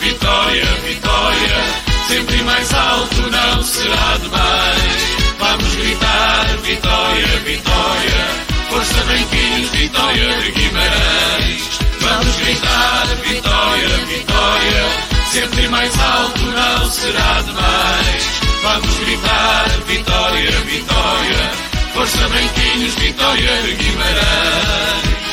vitória, vitória. Sempre mais alto não será demais. Vamos gritar vitória, vitória. Força branquinhos, vitória de Guimarães. Vamos gritar vitória, vitória. Sempre mais alto não será demais. Vamos gritar vitória, vitória. Força branquinhos, vitória de Guimarães.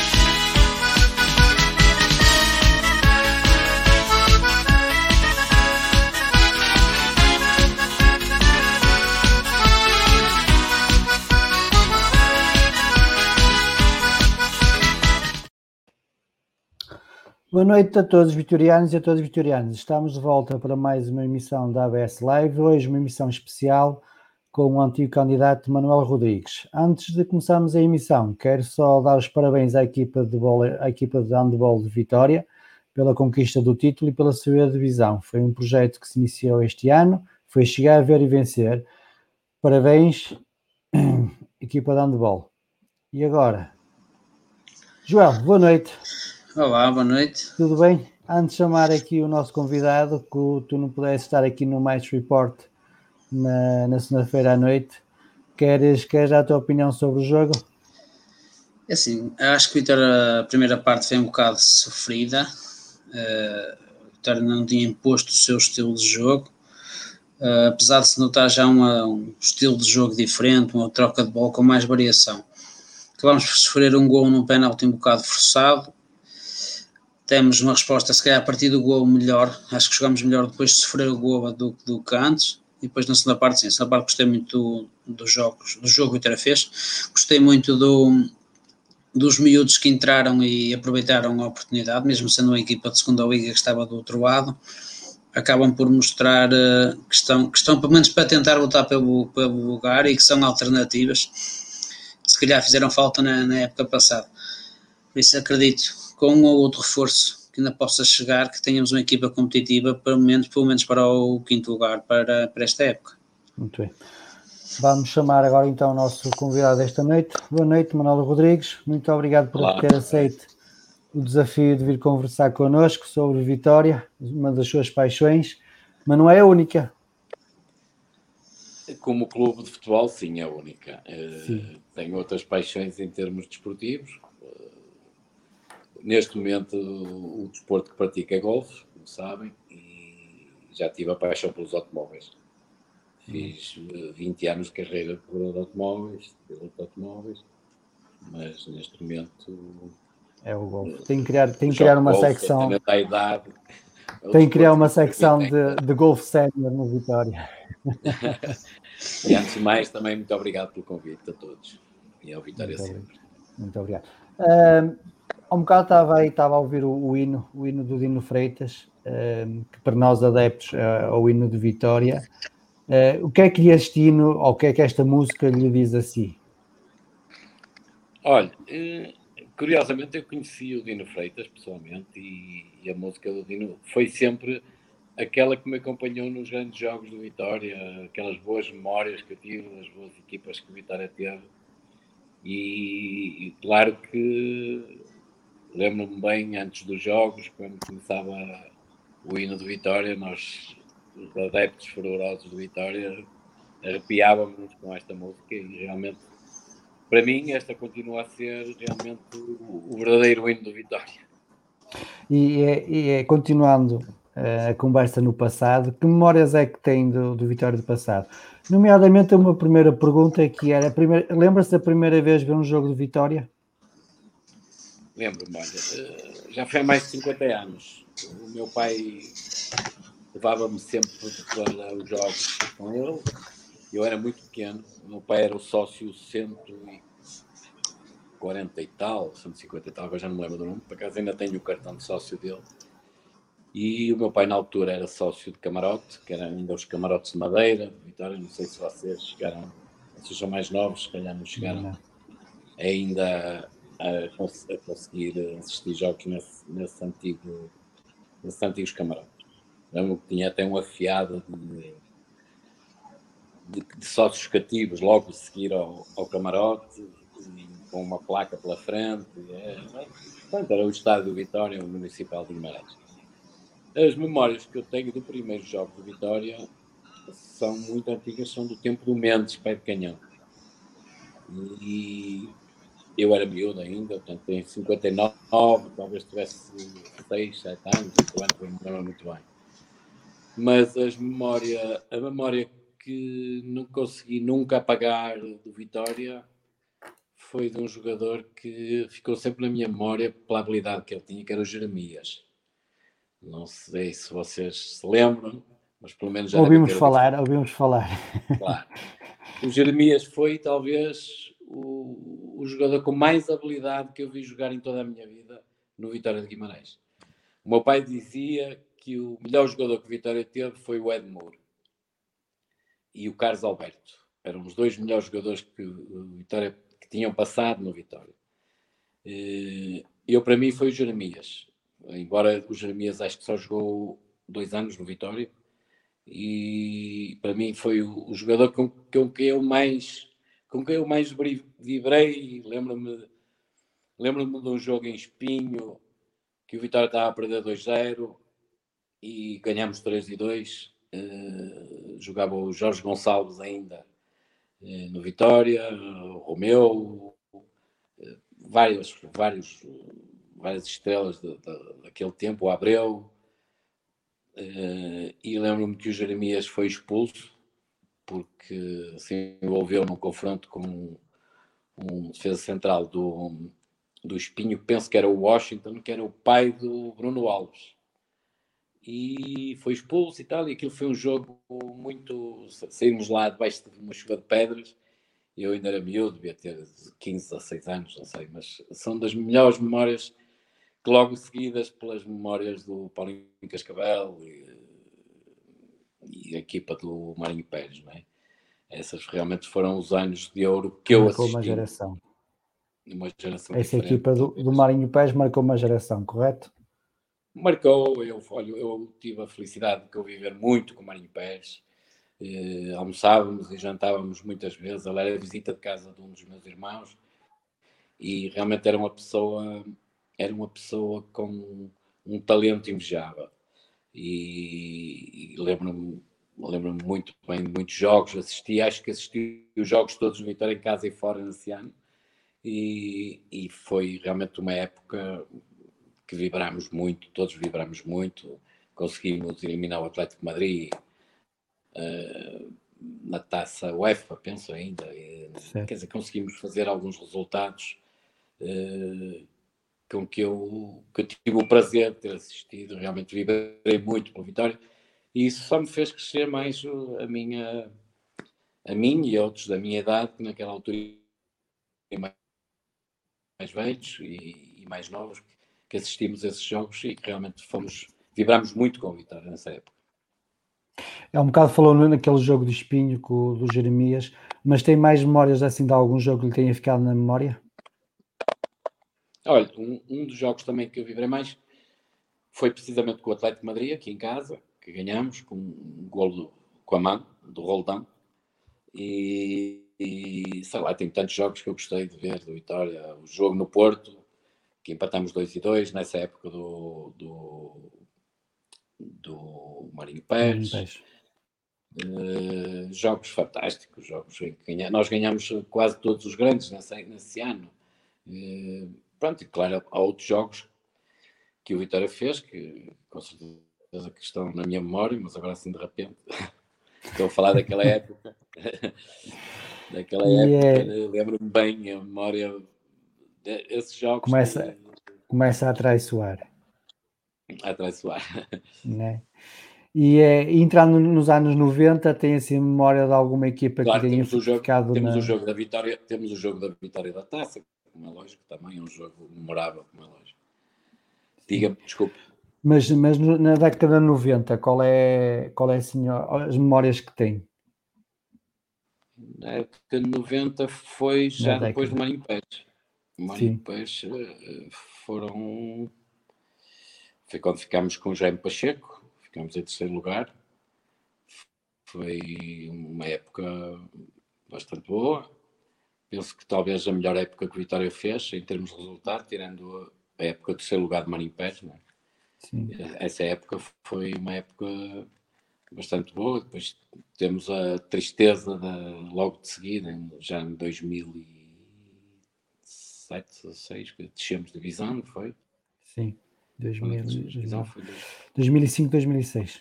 Boa noite a todos os vitorianos e a todas as vitorianas. Estamos de volta para mais uma emissão da ABS Live. Hoje uma emissão especial com o antigo candidato Manuel Rodrigues. Antes de começarmos a emissão, quero só dar os parabéns à equipa de, bola, à equipa de handball de Vitória pela conquista do título e pela sua divisão. Foi um projeto que se iniciou este ano, foi chegar a ver e vencer. Parabéns, equipa de handball. E agora? Joel, boa noite. Olá, boa noite. Tudo bem? Antes de chamar aqui o nosso convidado, que tu não pudesse estar aqui no Match Report na, na segunda-feira à noite, queres, queres dar a tua opinião sobre o jogo? É assim, acho que a Vitória, a primeira parte foi um bocado sofrida. Uh, a Vitória não tinha imposto o seu estilo de jogo. Uh, apesar de se notar já uma, um estilo de jogo diferente, uma troca de bola com mais variação. Acabamos por sofrer um gol num penalti um bocado forçado, temos uma resposta, se calhar a partir do gol melhor, acho que jogamos melhor depois de sofrer o gol do, do que antes, e depois na segunda parte, sim, na segunda parte gostei muito do, dos jogos, do jogo que o Vitória fez, gostei muito do, dos miúdos que entraram e aproveitaram a oportunidade, mesmo sendo uma equipa de segunda liga que estava do outro lado, acabam por mostrar uh, que, estão, que estão pelo menos para tentar lutar pelo, pelo lugar e que são alternativas, que se calhar fizeram falta na, na época passada. Por isso acredito com um ou outro reforço que ainda possa chegar, que tenhamos uma equipa competitiva, pelo menos, pelo menos para o quinto lugar para, para esta época. Muito bem. Vamos chamar agora então o nosso convidado desta noite. Boa noite, Manuel Rodrigues. Muito obrigado por Olá. ter aceito o desafio de vir conversar connosco sobre Vitória, uma das suas paixões, mas não é a única. Como clube de futebol, sim, é a única. Eh, sim. Tenho outras paixões em termos desportivos, neste momento o, desporto que pratico é golfe, como sabem, e já tive a paixão pelos automóveis. Fiz 20 anos de carreira de corredor de automóveis, piloto de automóveis, mas neste momento. É o golfe. Tem que criar, tem que criar uma golfe, secção. A idade, é tem que criar uma secção de, de golfe sénior no Vitória. e antes de mais, também muito obrigado pelo convite a todos. E ao Vitória muito sempre. Muito obrigado. Uh, Há um bocado estava aí, estava a ouvir o, o hino, o hino do Dino Freitas, uh, que para nós adeptos uh, ao hino de Vitória. Uh, o que é que este hino, ou o que é que esta música lhe diz assim? Olha, eh, curiosamente eu conheci o Dino Freitas pessoalmente e, e, a música do Dino foi sempre aquela que me acompanhou nos grandes jogos do Vitória, aquelas boas memórias que eu tive, das boas equipas que o Vitória teve. E, e claro que lembro-me bem antes dos jogos, quando começava o hino de Vitória, nós, os adeptos fervorosos de Vitória, arrepiávamos com esta música e realmente, para mim, esta continua a ser realmente o, verdadeiro hino de Vitória. E, é, e é, continuando uh, a conversa no passado, que memórias é que tem do, do Vitória do passado? Nomeadamente, uma primeira pergunta que era: lembra-se da primeira vez ver um jogo de Vitória? Lembro-me, olha, já foi há mais de 50 anos. O meu pai levava-me sempre para os jogos com ele. Eu era muito pequeno. O meu pai era o sócio 140 e tal, 150 e tal, agora já não me lembro do nome. Por acaso ainda tenho o cartão de sócio dele. E o meu pai, na altura, era sócio de camarote, que eram ainda os camarotes de madeira. Vitória, não sei se vocês chegaram, vocês são mais novos, se calhar não chegaram não. ainda a, a conseguir assistir jogos nesse, nesse antigo, nesses antigos camarotes. Lembro que tinha até uma fiada de, de, de sócios cativos logo a seguir ao, ao camarote, com uma placa pela frente. É, portanto, era o estádio do Vitória, o Municipal de Guimarães. As memórias que eu tenho do primeiro jogo de Vitória são muito antigas, são do tempo do Mendes, pé de canhão. E eu era miúdo ainda, portanto, tenho 59, talvez tivesse 6, 7 anos, 8 anos, não me lembro muito bem. Mas as memória, a memória que não consegui nunca apagar do Vitória foi de um jogador que ficou sempre na minha memória pela habilidade que ele tinha, que era o Jeremias. Não sei se vocês se lembram, mas pelo menos já ouvimos falar, ouvimos falar. Claro. O Jeremias foi talvez o, o jogador com mais habilidade que eu vi jogar em toda a minha vida no Vitória de Guimarães. O meu pai dizia que o melhor jogador que o Vitória teve foi o Edmure e o Carlos Alberto. Eram os dois melhores jogadores que o Vitória que tinham passado no Vitória. Eh, eu, para mim, foi o Jeremias. Embora o Jeremias acho que só jogou dois anos no Vitória. E para mim foi o, jogador com, com que eu mais com quem eu mais vibrei, lembro-me lembro-me de um jogo em Espinho, que o Vitória estava a perder 2-0 e ganhámos 3 2. Uh, jogava o Jorge Gonçalves ainda uh, no Vitória, o Romeu, uh, vários, vários, várias estrelas de, de, daquele tempo, o Abreu. Uh, e lembro-me que o Jeremias foi expulso porque se envolveu num confronto com um, defesa central do, do Espinho, penso que era o Washington, que era o pai do Bruno Alves. E foi expulso e tal, e aquilo foi um jogo muito. Saímos lá debaixo de uma chuva de pedras. Eu ainda era miúdo, devia ter 15 a 6 anos, não sei, mas são das melhores memórias que logo seguidas pelas memórias do Paulinho Cascavel e, e a equipa do Marinho Pérez, não é? Essas realmente foram os anos de ouro que eu marcou assisti. uma geração. Uma geração Essa equipa do, do Marinho Pérez marcou uma geração, correto? Marcou, eu, olha, eu tive a felicidade de conviver muito com o Marinho Pérez. Eh, almoçávamos e jantávamos muitas vezes. Ele era visita de casa de um dos meus irmãos e realmente era uma pessoa, era uma pessoa com um talento invejável. E, e lembro-me lembro-me muito bem de muitos jogos, assisti, acho que assisti os jogos todos no Vitória em casa e fora nesse ano, e, e foi realmente uma época que vibrámos muito, todos vibrámos muito, conseguimos eliminar o Atlético Madrid uh, na taça UEFA, penso ainda, e, quer dizer, conseguimos fazer alguns resultados uh, com que eu, que eu tive o prazer de ter assistido, realmente vibrei muito pela Vitória, e isso só me fez crescer mais a minha, a mim e outros da minha idade, que naquela altura mais, mais velhos e, e mais novos que assistimos a esses jogos e que realmente fomos, vibramos muito com o Vitória nessa época. É um bocado falou naquele jogo de espinho com, do Jeremias, mas tem mais memórias assim de algum jogo que lhe tenha ficado na memória? Olha, um, um dos jogos também que eu vibrei mais foi precisamente com o Atlético de Madrid, aqui em casa, que ganhamos com um golo com a mão, do Roldão. E, e, sei lá, tem tantos jogos que eu gostei de ver do Vitória. O jogo no Porto, que empatamos 2 e 2 nessa época do, do, do Marinho Pérez. Uh, jogos fantásticos, jogos em que ganha, nós ganhamos quase todos os grandes nesse, nesse ano. Uh, pronto, e claro, há outros jogos que o Vitória fez, que com certeza que estão na minha memória, mas agora assim de repente estou a falar daquela época. daquela época, é... lembro-me bem a memória desses jogos. Começa, que... começa a traiçoar. A traiçoar. Né? E é, entrando nos anos 90, tem assim memória de alguma equipa claro, que tenha ficado temos na... o jogo da vitória Temos o jogo da vitória da taça, como é lógico, também é um jogo memorável, como é lógico. Diga-me, desculpe. Mas, mas na década de 90, qual é, qual é assim, as memórias que tem? Na década de 90 foi já depois do Marinho Pérez. O Marinho Pérez eh, foram. Foi quando ficámos com o Jaime Pacheco, ficámos em terceiro lugar. Foi uma época bastante boa. Penso que talvez a melhor época que o Vitória fez em termos de resultado, tirando a época do terceiro lugar de Marinho Pérez. Né? Essa época foi uma época bastante boa. Depois temos a tristeza de, logo de seguida, já em 2007, 2006, que descemos de divisão, não foi? Sim, 2000, 2005, 2006.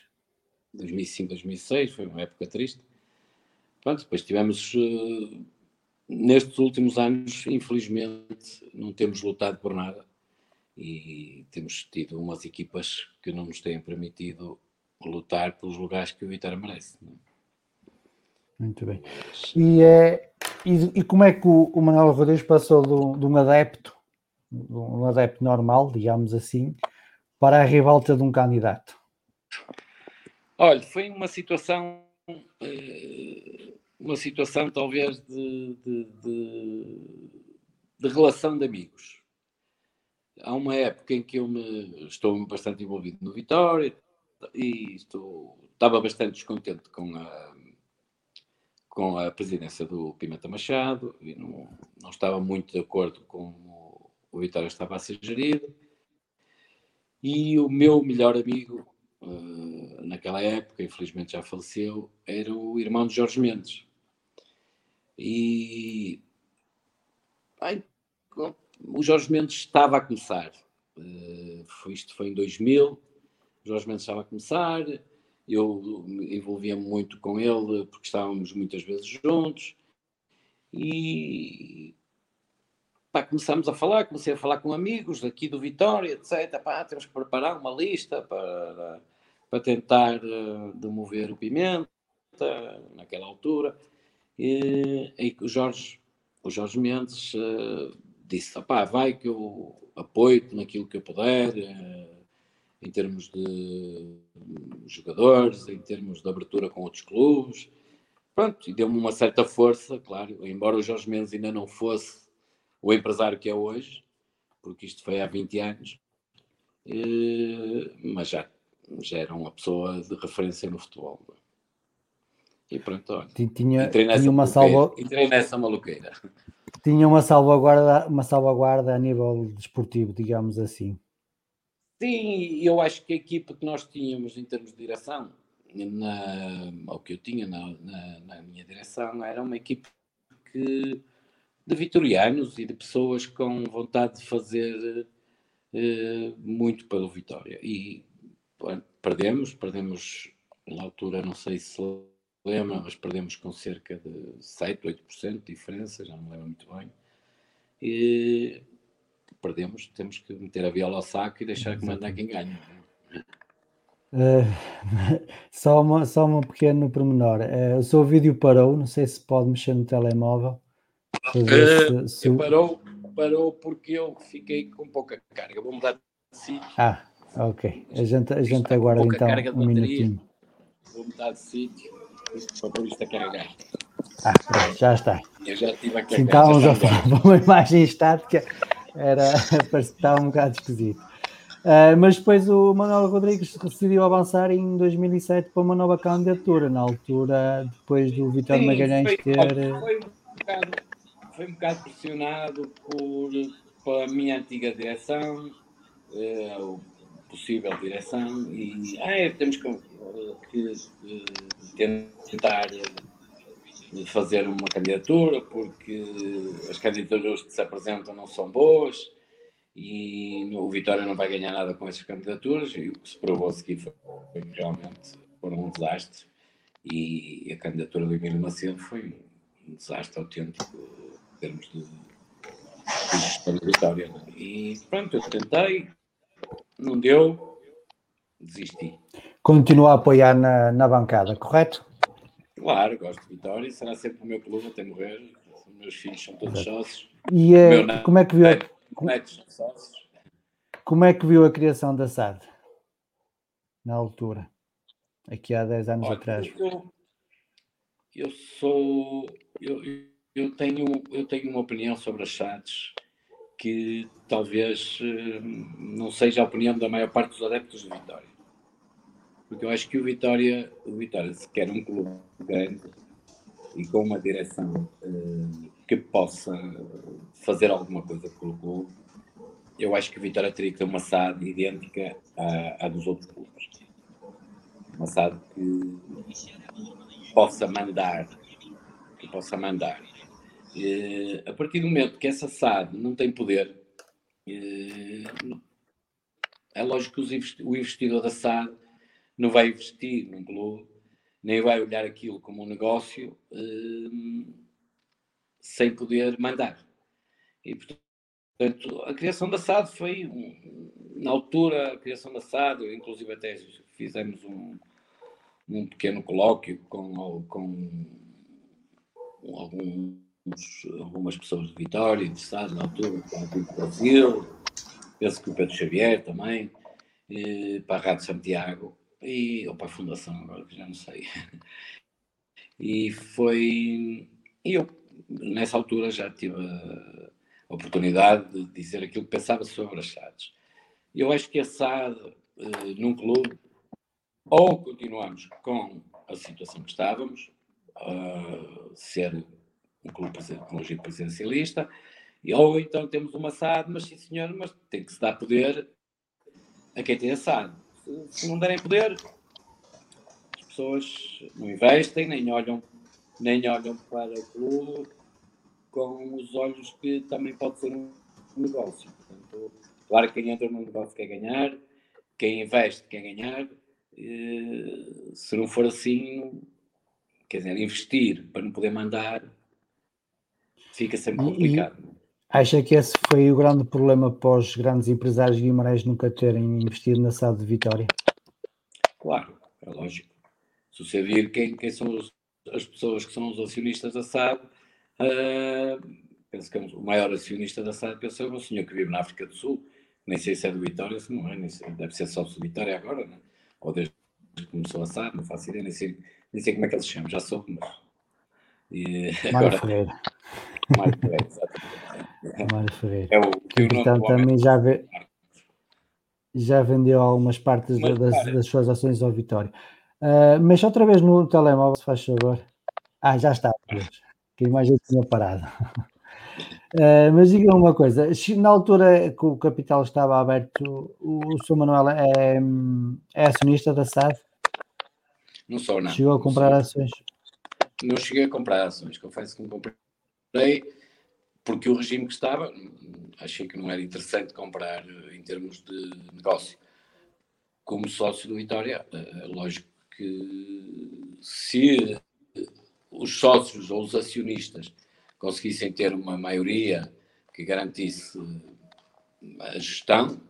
2005, 2006, foi uma época triste. Pronto, depois tivemos, uh, nestes últimos anos, infelizmente, não temos lutado por nada e temos tido umas equipas que não nos têm permitido lutar pelos lugares que o Vitória merece. É? Muito bem. E, é, e, e, como é que o, o Manuel Rodrigues passou de, de, um adepto, de um adepto normal, digamos assim, para a rivalta de um candidato? Olha, foi uma situação, eh, uma situação talvez de, de, de, de relação de amigos. Há uma época em que eu me, estou bastante envolvido no Vitória, e estou, estava bastante descontente com a, com a presidência do Pimenta Machado e não, não estava muito de acordo com o, o Vitória estava a ser gerido. E o meu melhor amigo, uh, naquela época, infelizmente já faleceu, era o irmão de Jorge Mendes. E ai, o Jorge Mendes estava a começar. Uh, foi, isto foi em 2000 Jorge Mendes estava a começar, eu envolvia-me muito com ele porque estávamos muitas vezes juntos e pá, começámos a falar, comecei a falar com amigos aqui do Vitória, etc. Pá, temos que preparar uma lista para, para tentar uh, demover o Pimenta naquela altura. E, e o Jorge, o Jorge Mendes uh, disse: vai que eu apoio-te naquilo que eu puder. Uh, em termos de jogadores, em termos de abertura com outros clubes. Pronto, e deu-me uma certa força, claro, embora o Jorge Mendes ainda não fosse o empresário que é hoje, porque isto foi há 20 anos, e, mas já, já era uma pessoa de referência no futebol. E pronto, olha, tinha, entrei, nessa tinha uma salva... entrei nessa maluqueira. Tinha uma salvaguarda, uma salvaguarda a nível desportivo, digamos assim. Sim, eu acho que a equipa que nós tínhamos em termos de direção, na, ou que eu tinha na, na, na minha direção, era uma equipe que, de vitorianos e de pessoas com vontade de fazer eh, muito pelo Vitória. E perdemos, perdemos na altura, não sei se lembra, mas perdemos com cerca de 7, 8% de diferença, já não me lembro muito bem. E, perdemos, temos que meter a viola ao saco e deixar que manda quem ganha. Uh, só, uma, só um pequeno pormenor. Uh, o seu vídeo parou, não sei se pode mexer no telemóvel. Uh, se, se... Parou, parou porque eu fiquei com pouca carga. Vou mudar de sítio. Ah, ok. A gente, a gente aguarda então um minutinho. Vou mudar de sítio para pôr isto a carregar. Ah, pronto, já está. Eu já estive a carregar. Sim, estávamos a falar de uma imagem estática, era, estava um bocado esquisito. Uh, mas depois o Manuel Rodrigues decidiu avançar em 2007 para uma nova candidatura, na altura, depois do Vitor Magalhães foi, ter. Foi um, bocado, foi um bocado pressionado por, pela minha antiga direção, uh, possível direção, e ah, temos que, que tentar fazer uma candidatura, porque as candidaturas que se apresentam não são boas e o Vitória não vai ganhar nada com essas candidaturas e o que se provou a seguir foi, foi realmente foram um desastre e a candidatura do Emílio Macedo foi um desastre autêntico em termos de, de Vitória. E pronto, eu tentei, não deu, desisti. Continua a apoiar na, na bancada, correto? Claro, gosto de Vitória, será sempre o meu clube até morrer. Os meus filhos são todos sócios. E uh, como é que viu? São sócios. Como é que viu a criação da SAD? Na altura, aqui há 10 anos Olha, atrás. Eu, eu sou. Eu, eu, tenho, eu tenho uma opinião sobre as SADs que talvez eh, não seja a opinião da maior parte dos adeptos de Vitória porque eu acho que o Vitória, o Vitória se quer um clube grande e com uma direção uh, que possa fazer alguma coisa pelo clube, eu acho que o Vitória teria que ter uma SAD idêntica à, à dos outros clubes. Uma SAD que possa mandar, que possa mandar. Uh, a partir do momento que essa SAD não tem poder, uh, é lógico que o investidor da SAD não vai investir num clube, nem vai olhar aquilo como um negócio hum, sem poder mandar. E, portanto, a criação da SAD foi, na altura, a criação da SAD, inclusive até fizemos um, um pequeno colóquio com, com alguns, algumas pessoas de Vitória, SAD, na altura, com o Brasil, penso que o Pedro Xavier também, para a Rádio Santiago, e, ou para a fundação, agora que já não sei. E foi. E eu, nessa altura, já tive a oportunidade de dizer aquilo que pensava sobre as SADs. Eu acho que a SAD, eh, num clube, ou continuamos com a situação que estávamos, a ser um clube com regime presidencialista, ou então temos uma SAD, mas sim senhor, mas tem que se dar poder a quem tem a SAD se não derem poder, as pessoas não investem, nem olham, nem olham para o clube com os olhos que também pode ser um negócio. Portanto, claro que quem entra no negócio quer ganhar, quem investe quer ganhar. Eh, se não for assim, quer dizer, investir para não poder mandar fica sempre complicado. E, Acha que esse foi o grande problema para os grandes empresários Guimarães nunca terem investido na SAD de Vitória? Claro, é lógico. Se você vir quem, quem são os, as pessoas que são os acionistas da SAD, uh, penso que é o maior acionista da SAD penso que é o senhor que vive na África do Sul, nem sei se é do Vitória, se não é, nem sei, deve ser sócio de Vitória agora, né? ou desde que começou a SAD, não faço ideia, nem sei, nem sei como é que ele se chama, já soube, mas... E, agora, Ferreira. Mário Ferreira, exatamente. Mário Ferreira. É o, que Portanto, também já, vê, já vendeu algumas partes mas, das, das, suas ações ao Vitória. Uh, mas outra vez no telemóvel, se faz favor. Ah, já está. Que a imagem tinha parado. Uh, mas diga uma coisa, na altura que o capital estava aberto, o, o Sr. Manuel é, é acionista da SAD? Não sou, não. Chegou a comprar não ações? Não cheguei a comprar ações, confesso que não comprei porque o regime que estava, achei que não era interessante comprar eh, em termos de negócio. Como sócio do Vitória, é lógico que se os sócios ou os acionistas conseguissem ter uma maioria que garantisse a gestão,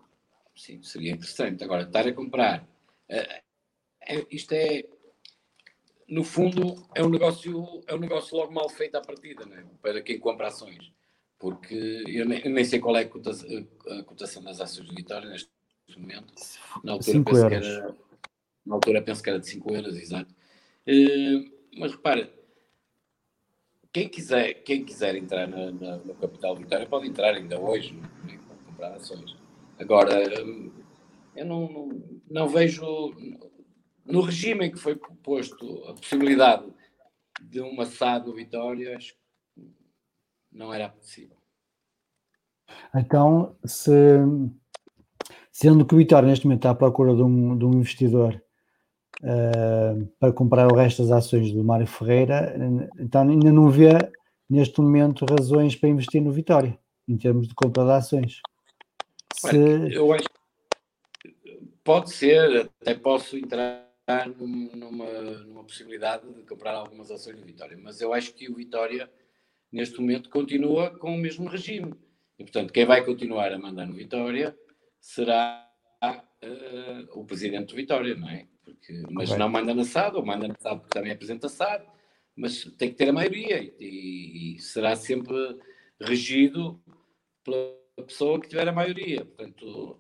sim, seria interessante. Agora, estar a comprar, isto é, no fundo, é um negócio, é um negócio logo mal feito à partida, né? para quem compra ações. porque eu nem, eu nem sei qual é a cotação, a cotação, das ações de Vitória neste momento. Na altura, penso euros. que era, na altura penso que era de 5 euros, exato. Uh, mas repara, quem quiser, quem quiser entrar na, na, no Capital Vitória pode entrar ainda hoje, né, comprar ações. Agora, eu não, não, não vejo no regime em que foi proposto a possibilidade de uma SAD Vitória, acho que não era possível. Então, se, sendo que o Vitória neste momento está à procura de um, de um investidor uh, para comprar o resto das ações do Mário Ferreira, então ainda não vê neste momento razões para investir no Vitória, em termos de compra de ações. Se... Eu acho pode ser, até posso entrar numa, numa possibilidade de comprar algumas ações do Vitória, mas eu acho que o Vitória neste momento continua com o mesmo regime. E, portanto, quem vai continuar a mandar no Vitória será uh, o presidente do Vitória, não é? Porque, mas não manda na SAD, ou manda na SAD porque também apresenta SAD, mas tem que ter a maioria e, e, será sempre regido pela pessoa que tiver a maioria. Portanto,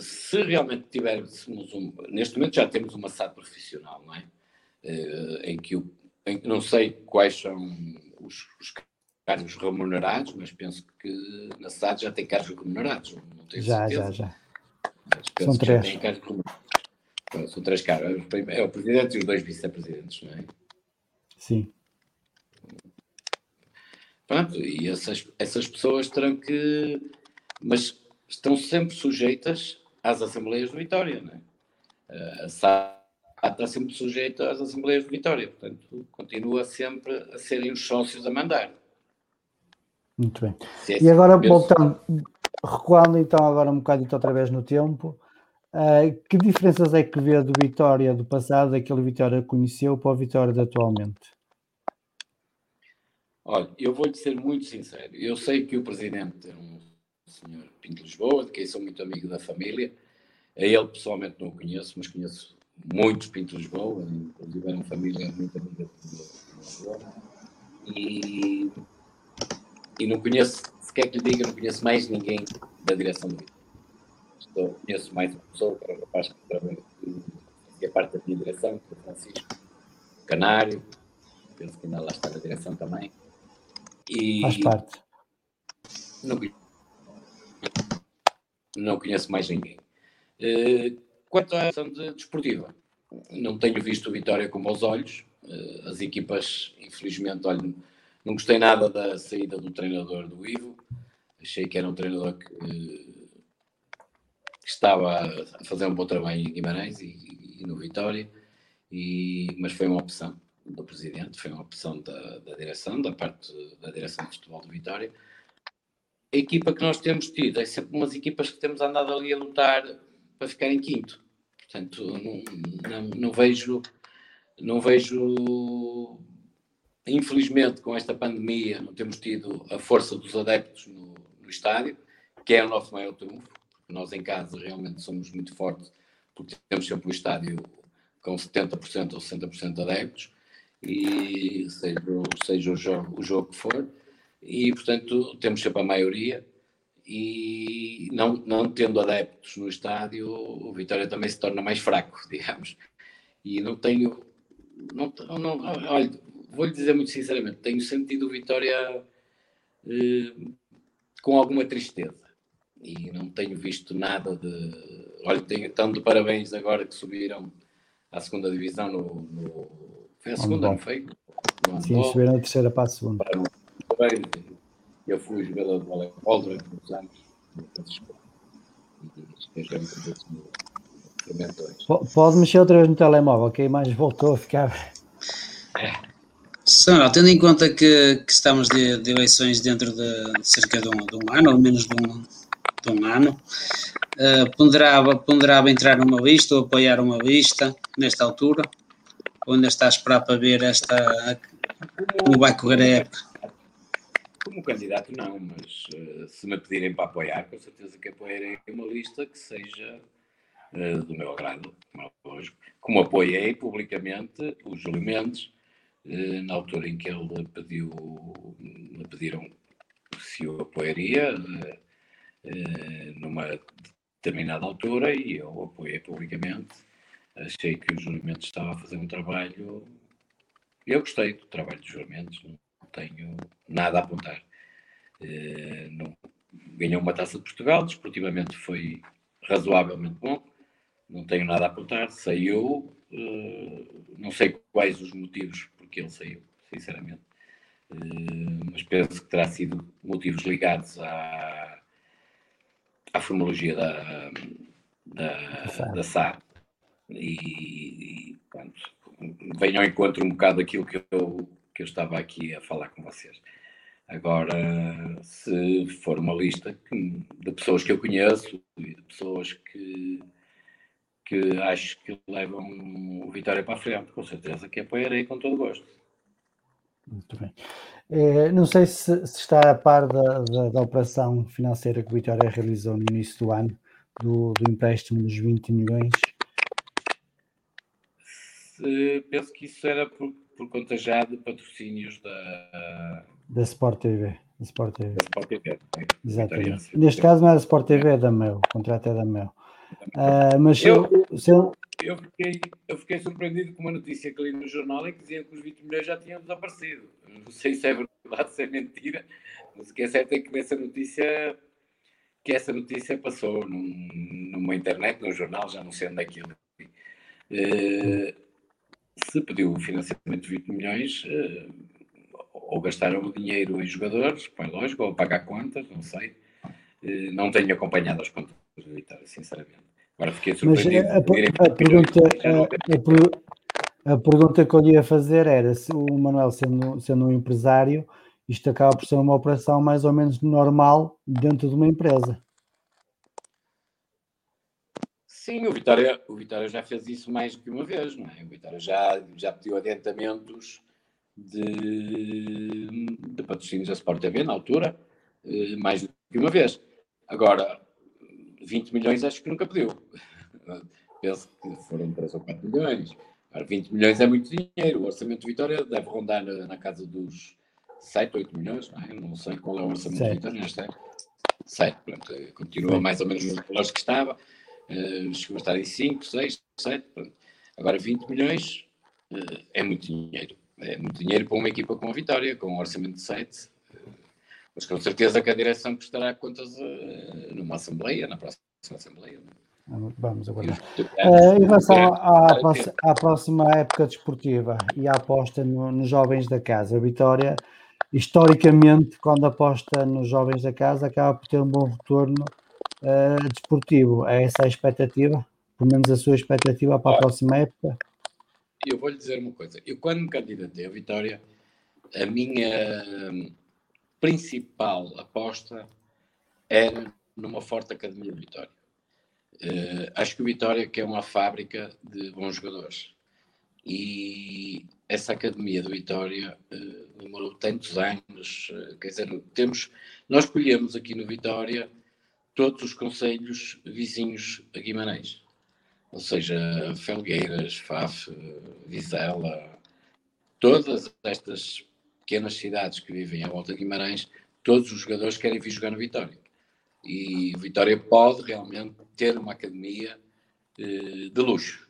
se realmente tivéssemos um. Neste momento já temos uma SAD profissional, não é? Eh, em que, em não sei quais são os, os cargos remunerados, mas penso que na SAD já tem cargos remunerados. Não tenho já, certeza. já, já. São três. São três cargos. É o presidente e os dois vice-presidentes, não é? Sim. Pronto, e essas, essas pessoas terão que. Mas estão sempre sujeitas às Assembleias de Vitória, não é? A SAD está sempre sujeita às Assembleias de Vitória, portanto, continua sempre a serem os sócios a mandar. Muito bem. É e agora, voltando, recuando então agora um bocadinho outra vez no tempo, uh, que diferenças é que vê do Vitória do passado, daquele Vitória que conheceu, para o Vitória de atualmente? Olha, eu vou-lhe ser muito sincero. Eu sei que o Presidente é um senhor Pinto Lisboa, de quem sou muito amigo da família. A ele pessoalmente não o conheço, mas conheço muitos Pinto Lisboa, inclusive era uma família muito amiga de Lisboa. E e não conheço, se quer que lhe diga, não conheço mais ninguém da direção do Vitor. Estou, conheço mais uma pessoa, que era o rapaz que trabalha a parte da minha direção, que é o Francisco Canário, penso que ainda lá está na direção também. E Faz parte. Não, não conheço mais ninguém. Uh, quanto à ação de, desportiva, não tenho visto o Vitória com bons olhos. Uh, as equipas, infelizmente, olho, não gostei nada da saída do treinador do Ivo. Achei que era um treinador que, que estava a fazer um bom trabalho em Guimarães e, e no Vitória, e, mas foi uma opção do presidente, foi uma opção da, da direção, da parte da direção de futebol do Vitória. A equipa que nós temos tido é sempre umas equipas que temos andado ali a lutar para ficar em quinto. Portanto, não, não, não vejo não vejo Infelizmente, com esta pandemia, não temos tido a força dos adeptos no, no estádio, que é o nosso maior trunfo. Nós, em casa, realmente somos muito fortes, porque temos sempre o estádio com 70% ou 60% de adeptos, e seja, seja o, jogo, o jogo que for, e, portanto, temos sempre a maioria. E não, não tendo adeptos no estádio, o Vitória também se torna mais fraco, digamos. E não tenho. Não, não, olha, vou-lhe dizer muito sinceramente, tenho sentido o Vitória eh, com alguma tristeza e não tenho visto nada de. Olha, tenho, estão de parabéns agora que subiram à segunda divisão no. no... Foi a segunda, não foi? Sim, subiram a terceira para a segunda. Eu fui jogador de voleibol durante muitos anos. Pode mexer outra vez no telemóvel, que a imagem voltou a ficar. É. São, tendo em conta que, que estamos de, de, eleições dentro de cerca de um, de um, ano, ou menos de um, de um ano, uh, ponderava, ponderava entrar numa lista ou apoiar uma lista nesta altura? Ou ainda está a esperar para ver esta, como vai correr a época? Como candidato, não, mas uh, se me pedirem para apoiar, com certeza que apoiarei uma lista que seja uh, do meu agrado, como, é como apoiei publicamente o Júlio Mendes, eh, na altura em que ele pediu, me pediram se o apoiaria numa determinada altura e eu apoiei publicamente. Achei que o juramento estava a fazer um trabalho. Eu gostei do trabalho dos juramentos, não tenho nada a apontar. Uh, não, ganhou uma taça de Portugal, desportivamente foi razoavelmente bom, não tenho nada a apontar. Saiu, uh, não sei quais os motivos porque ele saiu, sinceramente, uh, mas penso que terá sido motivos ligados à, à formologia da, da, da SAR e, e pronto, venho ao encontro um bocado daquilo que eu, que eu estava aqui a falar com vocês. Agora, se for uma lista de pessoas que eu conheço e de pessoas que, que acho que levam o Vitória para a frente, com certeza que apoiarei com todo gosto. Muito bem. É, não sei se, se, está a par da, da, da, operação financeira que o Vitória realizou no início do ano, do, do empréstimo dos 20 milhões. Se, penso que isso era por, por conta já de patrocínios da, da Sport TV. Da Sport TV. Da Sport TV. Exatamente. Neste caso não é da Sport TV, é da Mel. O contrato é da Mel. Uh, mas eu, eu, eu, fiquei, eu fiquei surpreendido com uma notícia que li no jornal em que diziam que os 20 milhões já tinham desaparecido. Não sei se é verdade, se é mentira, mas o que é certo é que nessa notícia que essa notícia passou num, numa internet, num jornal, já não sei onde é que ele. Uh, se pediu o financiamento de 20 milhões, uh, ou gastaram o dinheiro em jogadores, põe lógico, ou pagar contas, não sei. Eh, não tenho acompanhado as contas do Vitória, sinceramente. Agora fiquei surpreendido. Mas a, a, a, pergunta, a, pergunta que eu ia fazer era se o Manuel, sendo, sendo um empresário, isto acaba por ser uma operação mais ou menos normal dentro de uma empresa. Sim, o Vitória, o Vitória já fez isso mais do que uma vez, não é? O Vitória já, já pediu adiantamentos de, de patrocínios da Sport TV na altura, eh, mais do que uma vez. Agora, 20 milhões acho que nunca pediu. Penso que foram 3 ou 4 milhões. Agora, 20 milhões é muito dinheiro. O orçamento de Vitória deve rondar na, casa dos 7, 8 milhões. Não, é? não sei qual é o orçamento de Vitória neste ano. 7, pronto, continua mais ou menos nos valores que estava. Uh, chegou a estar em 5, 6, 7. Pronto. Agora, 20 milhões uh, é muito dinheiro é muito dinheiro para uma equipa com a Vitória, com um orçamento de 7. Mas com certeza que a direção prestará contas uh, numa Assembleia, na próxima Assembleia. Vamos aguardar. Uh, em relação à, à, próxima época desportiva e à aposta no, nos jovens da casa, a Vitória, historicamente, quando aposta nos jovens da casa, acaba por ter um bom retorno uh, desportivo. É essa a expectativa? Pelo menos a sua expectativa para a próxima época? eu vou lhe dizer uma coisa. Eu, quando me candidatei a Vitória, a minha principal aposta era numa forte academia de Vitória. Uh, acho que o Vitória que é uma fábrica de bons jogadores. E essa academia do Vitória uh, demorou tantos anos. Uh, quer dizer, temos, nós escolhemos aqui no Vitória todos os conselhos vizinhos a Guimarães ou seja, Felgueiras, Faf, Vizela, todas estas pequenas cidades que vivem à volta de Guimarães, todos os jogadores querem vir jogar no Vitória. E Vitória pode realmente ter uma academia eh, de luxo.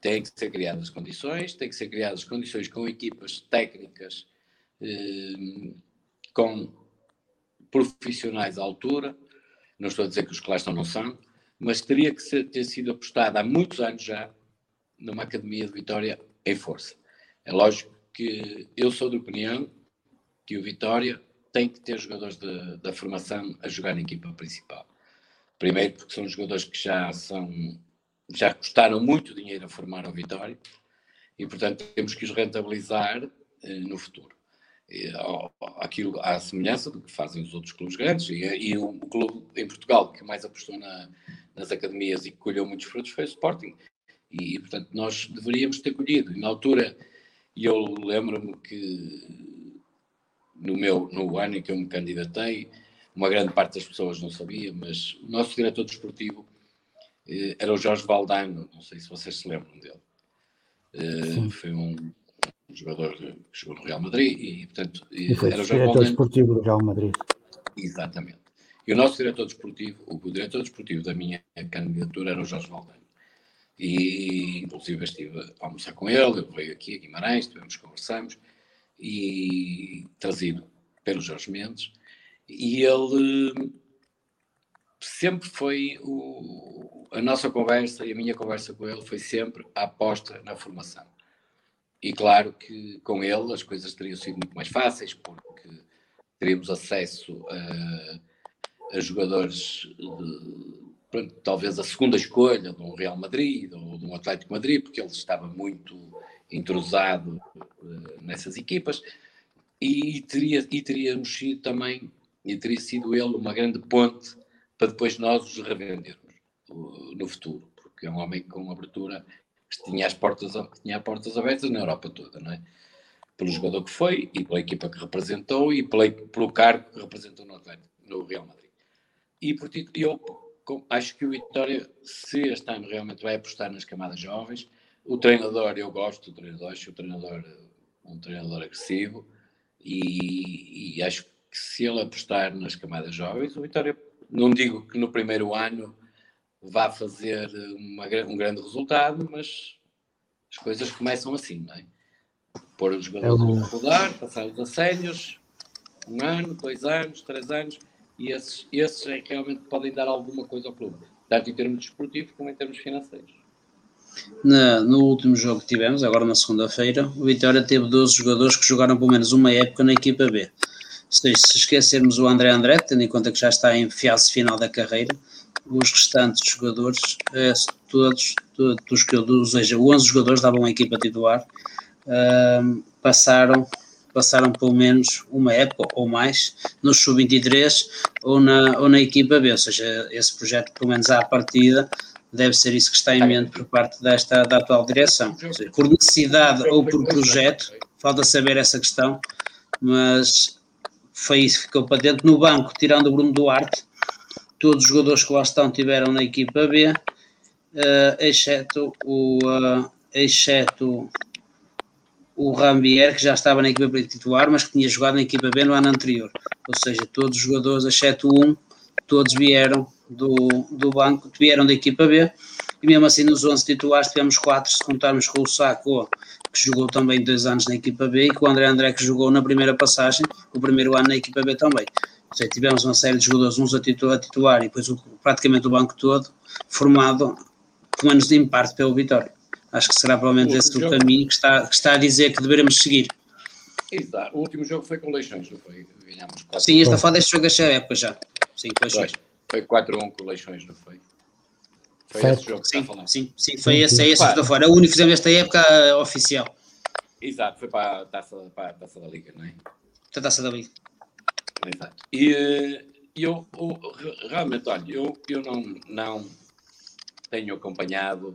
Tem que ser criadas condições, tem que ser criadas condições com equipas técnicas, eh, com profissionais à altura. Não estou a dizer que os que lá estão não são, mas teria que ter sido apostada há muitos anos já numa academia de Vitória em força. É lógico que eu sou de opinião que o Vitória tem que ter jogadores de, da formação a jogar na equipa principal. Primeiro porque são jogadores que já são já custaram muito dinheiro a formar o Vitória e portanto temos que os rentabilizar eh, no futuro. E, aquilo à semelhança do que fazem os outros clubes grandes e, e o, o clube em Portugal que mais apostou na, nas academias e que colheu muitos frutos foi o Sporting. E, portanto, nós deveríamos ter colhido. E, na altura, eu lembro-me que no, meu, no ano em que eu me candidatei, uma grande parte das pessoas não sabia, mas o nosso diretor desportivo eh, era o Jorge Valdano, não sei se vocês se lembram dele. Eh, foi um, um, jogador que jogou no Real Madrid e, portanto, e foi era o diretor desportivo do Real Madrid. Exatamente. E o nosso diretor desportivo, o diretor desportivo da minha candidatura era o Jorge Valdano. E, inclusive, estive a almoçar com ele, ele veio aqui a Guimarães, tivemos, conversamos, e trazido pelo Jorge Mendes, e ele sempre foi o, a nossa conversa e a minha conversa com ele foi sempre a aposta na formação. E claro que com ele as coisas teriam sido muito mais fáceis, porque teríamos acesso a, a jogadores de, talvez a segunda escolha de um Real Madrid ou de um Atlético Madrid, porque ele estava muito entrosado uh, nessas equipas, e, teria, e teríamos sido também, e teria sido ele uma grande ponte para depois nós os revendermos no futuro, porque é um homem com abertura que tinha as portas, tinha as portas abertas na Europa toda, não é? Pelo jogador que foi, e pela equipa que representou, e pela, pelo cargo que representou no, Atlético, no Real Madrid. E, portanto, eu acho que o Vitória, se este ano realmente vai apostar nas camadas jovens, o treinador, eu gosto do treinador, acho o treinador um treinador agressivo e, e, acho que se ele apostar nas camadas jovens, o Vitória, não digo que no primeiro ano vá fazer uma, um grande resultado, mas as coisas começam assim, não é? Pôr os jogadores é a rodar, passar os assédios, um ano, dois anos, três anos, e esses, esses é que realmente podem dar alguma coisa ao clube, tanto em termos desportivos como em termos financeiros. Na, no último jogo que tivemos, agora na segunda-feira, o Vitória teve 12 jogadores que jogaram pelo menos uma época na equipa B. Seja, se esquecermos o André André, tendo em conta que já está em fase final da carreira, os restantes jogadores, é, todos, todos ou seja, 11 jogadores davam a equipa titular, uh, passaram passaram pelo menos uma época ou mais no Sub-23 ou na, ou na equipa B, ou seja, esse projeto, pelo menos à partida, deve ser isso que está em mente por parte desta da atual direção. Seja, por necessidade ou por projeto, falta saber essa questão, mas foi isso que ficou para dentro. No banco, tirando o Bruno Duarte, todos os jogadores que lá estão tiveram na equipa B, uh, exceto o. Uh, exceto o Rambier, que já estava na equipa titular, mas que tinha jogado na equipa B no ano anterior. Ou seja, todos os jogadores, exceto um, todos vieram do, do banco, vieram da equipa B, e mesmo assim nos 11 titulares tivemos quatro, se contarmos com o Saco, que jogou também dois anos na equipa B, e com o André André, que jogou na primeira passagem, o primeiro ano na equipa B também. Ou seja, tivemos uma série de jogadores, uns a titular, a titular e depois o, praticamente o banco todo, formado, pelo menos em parte, pelo Vitória. Acho que será provavelmente esse o caminho que está, que está a dizer que deveremos seguir. Exato. O último jogo foi com Leixões, não foi? Sim, esta fala deste jogo desta época já. Sim, com Leixões. Foi 4-1 com Leixões, não foi? Foi certo. esse jogo que sim, está a falar. Sim, sim, foi sim, esse, é esse que estou a falar. É o único que fizemos esta época uh, oficial. Exato, foi para a taça, para a taça da Liga, não é? Para a taça da Liga. Exato. E eh, eu, eu, realmente, olha, eu, eu não, não tenho acompanhado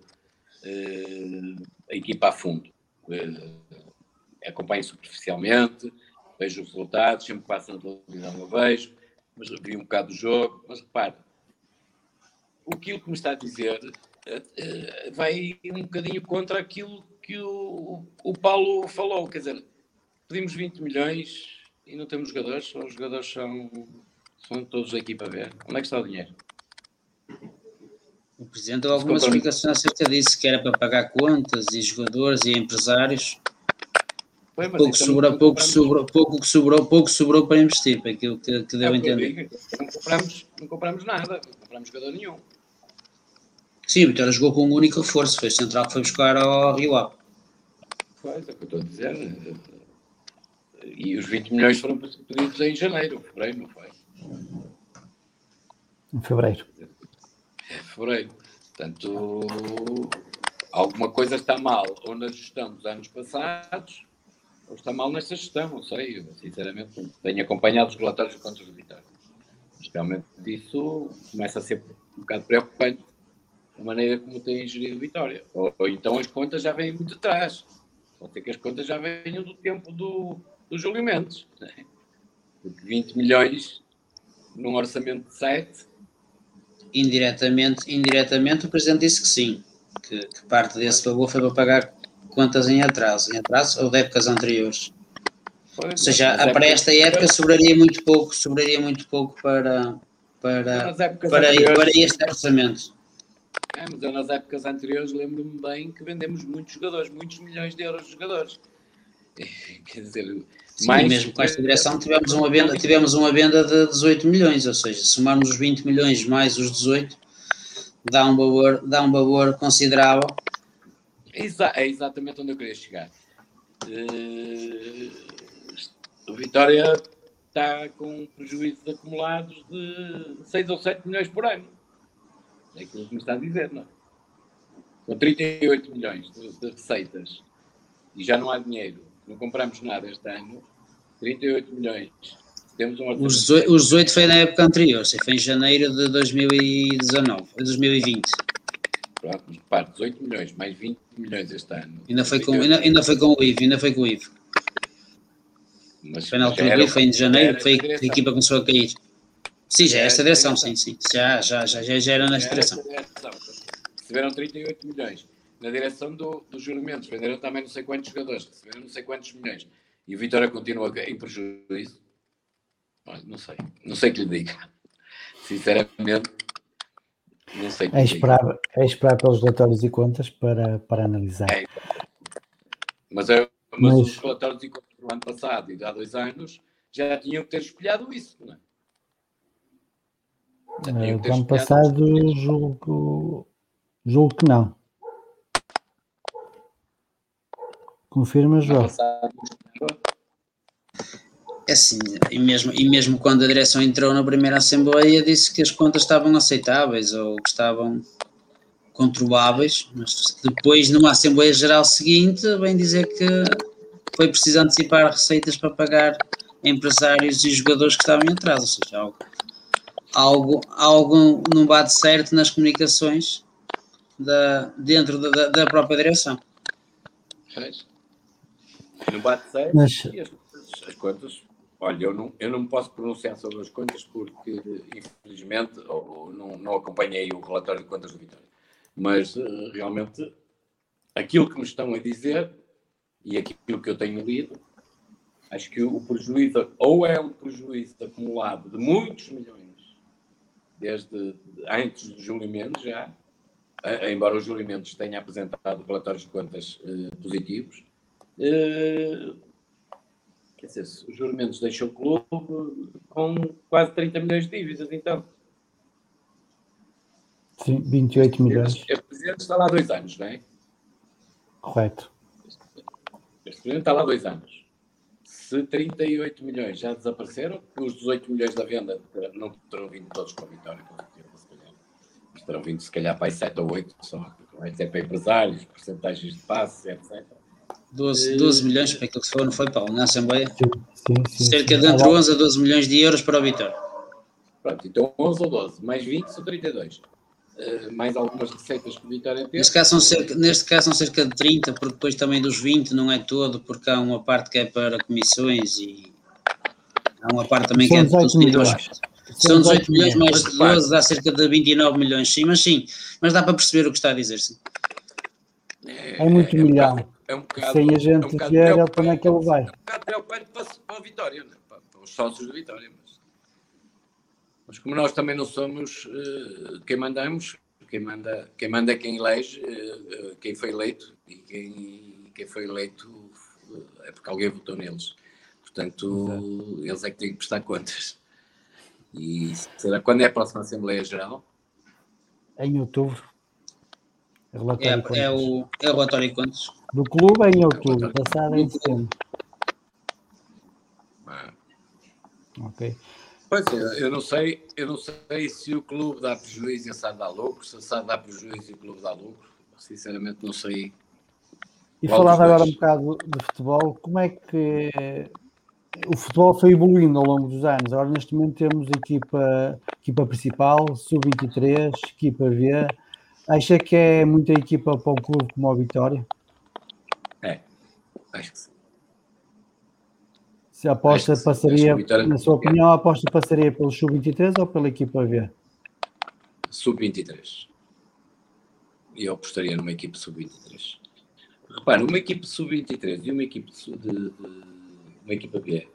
uh, a equipa a fundo. Uh, acompanho superficialmente, vejo os resultados, sempre que passo na televisão eu vejo, mas vi um bocado do jogo, mas repare, o que me está a dizer uh, vai um bocadinho contra aquilo que o, o Paulo falou, quer dizer, pedimos 20 milhões e não temos jogadores, os jogadores são, são todos da equipa B. Onde é que está o dinheiro? O Presidente deu algumas explicações acerca disso, que era para pagar contas e jogadores e empresários. Foi, pouco, sobrou, pouco, sobrou, pouco, sobrou, pouco sobrou para investir, para aquilo que, que deu é, a entender. Não compramos, não compramos nada, não compramos jogador nenhum. Sim, o Vitória jogou com um único reforço, foi o central que foi buscar ao Rio Ave. Pois, é o que eu estou a dizer. E os 20 milhões foram pedidos em janeiro, fevereiro, não foi? Em fevereiro fevereiro. Portanto, alguma coisa está mal, ou na gestão dos anos passados, ou está mal nesta gestão, não sei. Eu, sinceramente, tenho acompanhado os relatórios de contas do Vitória. Mas realmente isso começa a ser um bocado preocupante a maneira como tem gerido Vitória. Ou, ou, então as contas já vêm muito atrás. Pode ser que as contas já venham do tempo do, do Júlio Mendes. Né? Porque 20 milhões num orçamento de 7 indiretamente, indiretamente o Presidente disse que sim, que, que parte desse valor foi para pagar contas em atraso, em atraso ou de épocas anteriores. Ou seja, para esta época sobraria muito pouco, sobraria muito pouco para, para, para, para este orçamento. É, mas eu nas épocas anteriores lembro-me bem que vendemos muitos jogadores, muitos milhões de euros de jogadores. Quer dizer, Sim, mais mesmo com esta direção tivemos uma, venda, tivemos uma venda de 18 milhões, ou seja, somarmos os 20 milhões mais os 18, dá um valor, dá um valor considerável. Exa é exatamente onde eu queria chegar. Uh, o Vitória está com prejuízos acumulados de 6 ou 7 milhões por ano. É aquilo que me está a dizer, não é? Com 38 milhões de, de receitas e já não há dinheiro, não compramos nada este ano, 38 milhões. Temos um os, 18, os 18 foi na época anterior, foi em janeiro de 2019, 2020. Pronto, repare, 18 milhões, mais 20 milhões este ano. Ainda foi com, ainda, ainda foi com o IVO, ainda foi com o IVO. Mas, foi na altura do IVO, foi em janeiro, foi que a equipa começou a cair. Sim, já é esta direção, sim, sim. Já, já, já, já, já era nesta direção. Receberam 38 milhões. Na direção do, dos juramentos, venderam também não sei quantos jogadores, receberam não sei quantos milhões. E o Vitória continua em prejuízo. Não sei, não sei que lhe diga. Sinceramente, não sei que é esperar, é esperar pelos relatórios e contas para, para analisar. É. Mas, eu, mas, mas, os relatórios e contas do ano passado e de há dois anos já tinham que ter espelhado isso, não é? Uh, ano passado julgo, julgo que não. Confirma, João. É assim, e mesmo, e mesmo quando a direção entrou na primeira Assembleia, disse que as contas estavam aceitáveis ou que estavam controláveis, mas depois, numa Assembleia Geral seguinte, vem dizer que foi preciso antecipar receitas para pagar empresários e jogadores que estavam em atraso, ou seja, algo algo, algo não bate certo nas comunicações da, dentro da, da própria direção. Não bate certo Mas... e as, as, contas. Olha, eu não, eu não me posso pronunciar sobre as contas porque, infelizmente, ou, não, não acompanhei o relatório de contas do Vitória. Mas uh, realmente aquilo que me estão a dizer e aquilo que eu tenho lido, acho que o prejuízo, ou é um prejuízo acumulado de muitos milhões desde antes do julgamento já, embora o julgamento tenha apresentado relatórios de contas eh, positivos. Eh, quer dizer, os juramentos deixam o clube com quase 30 milhões de dívidas, então. Sim, 28 milhões. O presidente está lá há dois anos, não é? Correto. Este presidente está lá há dois anos se 38 milhões já desapareceram, os 18 milhões da venda não terão vindo todos para a vitória, com certeza, se calhar. Mas terão vindo, se calhar, para aí 7 ou 8 só. Vai ser para empresários, porcentagens de passes, etc. 12, 12 milhões para aquilo que foi, não foi, Paulo, na Assembleia? Sim, sim, Cerca sim. de entre 11 a 12 milhões de euros para a vitória. Pronto, então 11 ou 12, mais 20 são 32. Eh, mais algumas receitas que o Vitória tem. Neste caso, são cerca, neste caso são cerca de 30, porque depois também dos 20 não é todo, porque há uma parte que é para comissões e há uma parte também são que é de milhões. São 18 milhões mais 12, dá cerca de 29 milhões, sim, mas sim, mas dá para perceber o que está a dizer, sim. É, é muito é milhão. Um é um bocado, Sem a gente é um ver, para onde é que ele vai? É um bocado preocupante para, para a Vitória, né? para, para os sócios da Vitória. Mas como nós também não somos uh, quem mandamos, quem manda, quem manda é quem elege, uh, quem foi eleito, e quem, quem foi eleito é porque alguém votou neles. Portanto, Exato. eles é que têm que prestar contas. E será quando é a próxima Assembleia Geral? Em outubro. É, é, é, o, é o relatório de contas. Do clube é em outubro, passado em setembro. Ah. Ok. Pois é, eu não sei, eu não sei se o clube dá prejuízo e a SAD dá lucro, se a SAD dá prejuízo e o clube dá lucro. Sinceramente não sei. E falando agora um bocado de futebol, como é que o futebol foi evoluindo ao longo dos anos? Agora neste momento temos equipa, equipa principal, sub-23, equipa V. Acha que é muita equipa para um clube como a Vitória? É, acho que sim. Se a aposta acho passaria, na sua opinião, a aposta passaria pelo Sub-23 ou pela equipa V? Sub-23. E eu apostaria numa equipe Sub-23. Repare, uma equipe Sub-23 e uma equipe de, de, uma equipa B.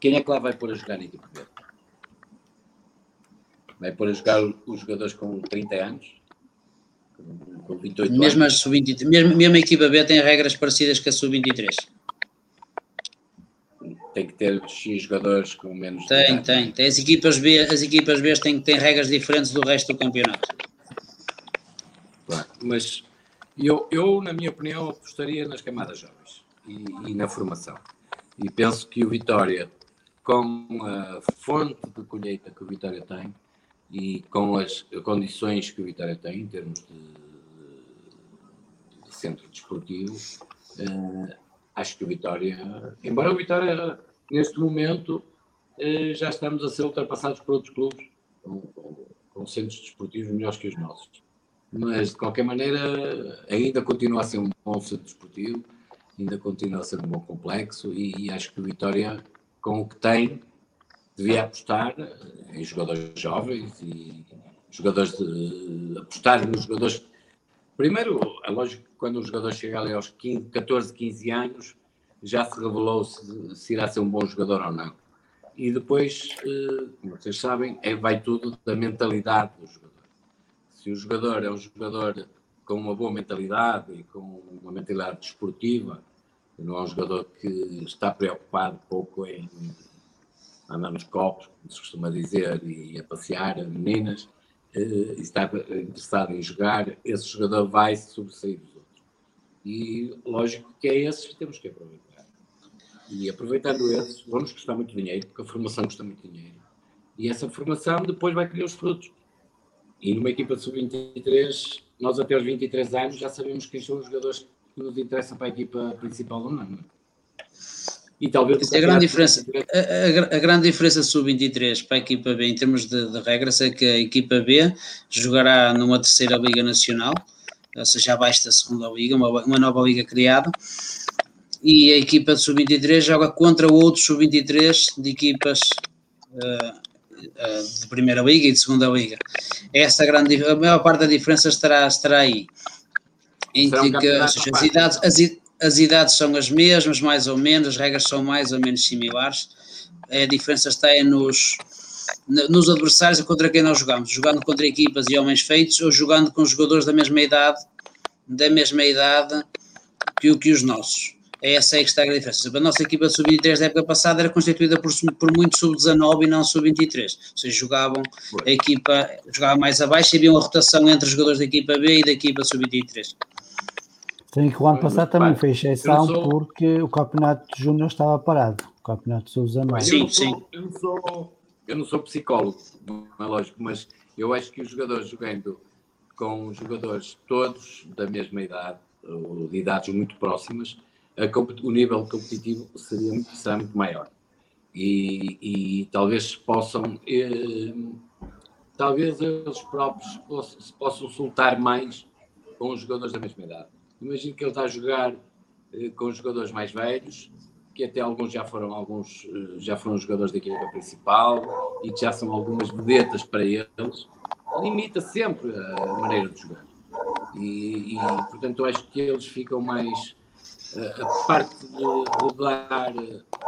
Quem é que lá vai pôr a jogar na equipa B? Vai pôr a jogar os jogadores com 30 anos? Com 28 mesmo anos? A sub mesmo, mesmo a equipa B tem regras parecidas com a sub-23. Tem que ter X jogadores com menos. Tem, tem. tem. As, equipas B, as equipas B têm, têm regras diferentes do resto do campeonato. Claro, mas eu, eu, na minha opinião, apostaria nas camadas jovens e, e na formação. E penso que o Vitória, com a fonte de colheita que o Vitória tem, e com as condições que o Vitória tem em termos de, de centro desportivo, uh, acho que o Vitória, embora o Vitória neste momento uh, já estamos a ser ultrapassados por outros clubes com, com, com, centros desportivos melhores que os nossos, mas de qualquer maneira ainda continua a ser um bom centro desportivo, ainda continua a ser um bom complexo e, e acho que o Vitória com o que tem devia apostar em jogadores jovens e jogadores de, apostar nos jogadores. Primeiro, é lógico que quando um jogador chega ali aos 15, 14, 15 anos, já se revelou se, se irá ser um bom jogador ou não. E depois, eh, como vocês sabem, é, vai tudo da mentalidade do jogador. Se o jogador é um jogador com uma boa mentalidade e com uma mentalidade desportiva, não é um jogador que está preocupado pouco em andar nos copos, como se costuma dizer, e a passear meninas, eh, e está interessado em jogar, esse jogador vai se sobressair dos outros. E lógico que é esses que temos que aproveitar. E aproveitando esses, vamos custar muito dinheiro, porque a formação custa muito dinheiro. E essa formação depois vai colher os frutos. E numa equipa de sub-23, nós até aos 23 anos já sabemos quem são os jogadores que nos interessam para a equipa principal ou não. E talvez a grande diferença, a, a, a, grande diferença sub-23 para a equipa B em termos de, de, regras é que a equipa B jogará numa terceira liga nacional, ou seja, abaixo da segunda liga, uma, uma nova liga criada, e a equipa de sub-23 joga contra outros sub-23 de equipas uh, uh, de primeira liga e de segunda liga. Essa grande, a maior parte da diferença estará, estará aí. Em que, um as idades, as, as idades são as mesmas, mais ou menos, as regras são mais ou menos similares. A diferença está é nos, nos adversários contra quem nós jogamos, jogando contra equipas e homens feitos ou jogando com jogadores da mesma idade, da mesma idade que, que os nossos. É essa é que está a diferença. A nossa equipa sub-23 da época passada era constituída por, por muito sub-19 e não sub-23. Ou seja, jogavam a equipa, jogava mais abaixo e havia uma rotação entre os jogadores da equipa B e da equipa sub-23. Sim, que o ano passado também foi exceção sou... porque o campeonato de júnior estava parado. O campeonato de Sousa mais. Sim, sim. Eu não, sou, eu não sou psicólogo, não é lógico, mas eu acho que os jogadores jogando com jogadores todos da mesma idade, ou de idades muito próximas, o nível competitivo seria, será muito maior. E, e talvez possam, eh, talvez eles próprios possam, possam soltar mais com os jogadores da mesma idade. Imagino que ele está a jogar eh, com jogadores mais velhos, que até alguns já foram alguns eh, já foram jogadores da equipa principal e que já são algumas vedetas para eles. Limita sempre a maneira de jogar. E, e portanto, acho que eles ficam mais. Eh, a parte de rodar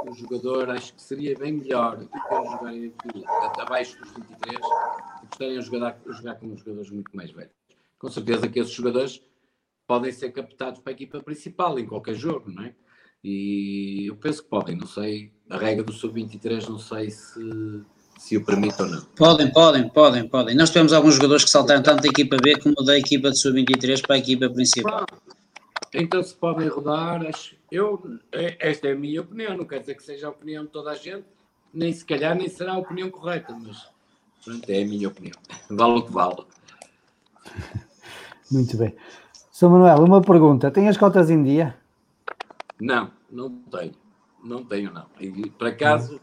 o jogador, acho que seria bem melhor do que eles jogarem aqui abaixo dos 23 e gostarem de jogar, jogar com jogadores muito mais velhos. Com certeza que esses jogadores podem ser captados para a equipa principal em qualquer jogo, não é? E eu penso que podem, não sei, a regra do sub-23 não sei se, se o permite ou não. Podem, podem, podem, podem. Nós tivemos alguns jogadores que saltaram tanto da equipa B como da equipa de sub-23 para a equipa principal. Então se podem rodar, acho, eu, é, esta é a minha opinião, não quer dizer que seja a opinião de toda a gente, nem se calhar nem será a opinião correta, mas pronto, é a minha opinião. Vale o que vale. Muito bem. Sr. Manuel, uma pergunta. Tem as cotas em dia? Não, não tenho. Não tenho, não. E, por acaso,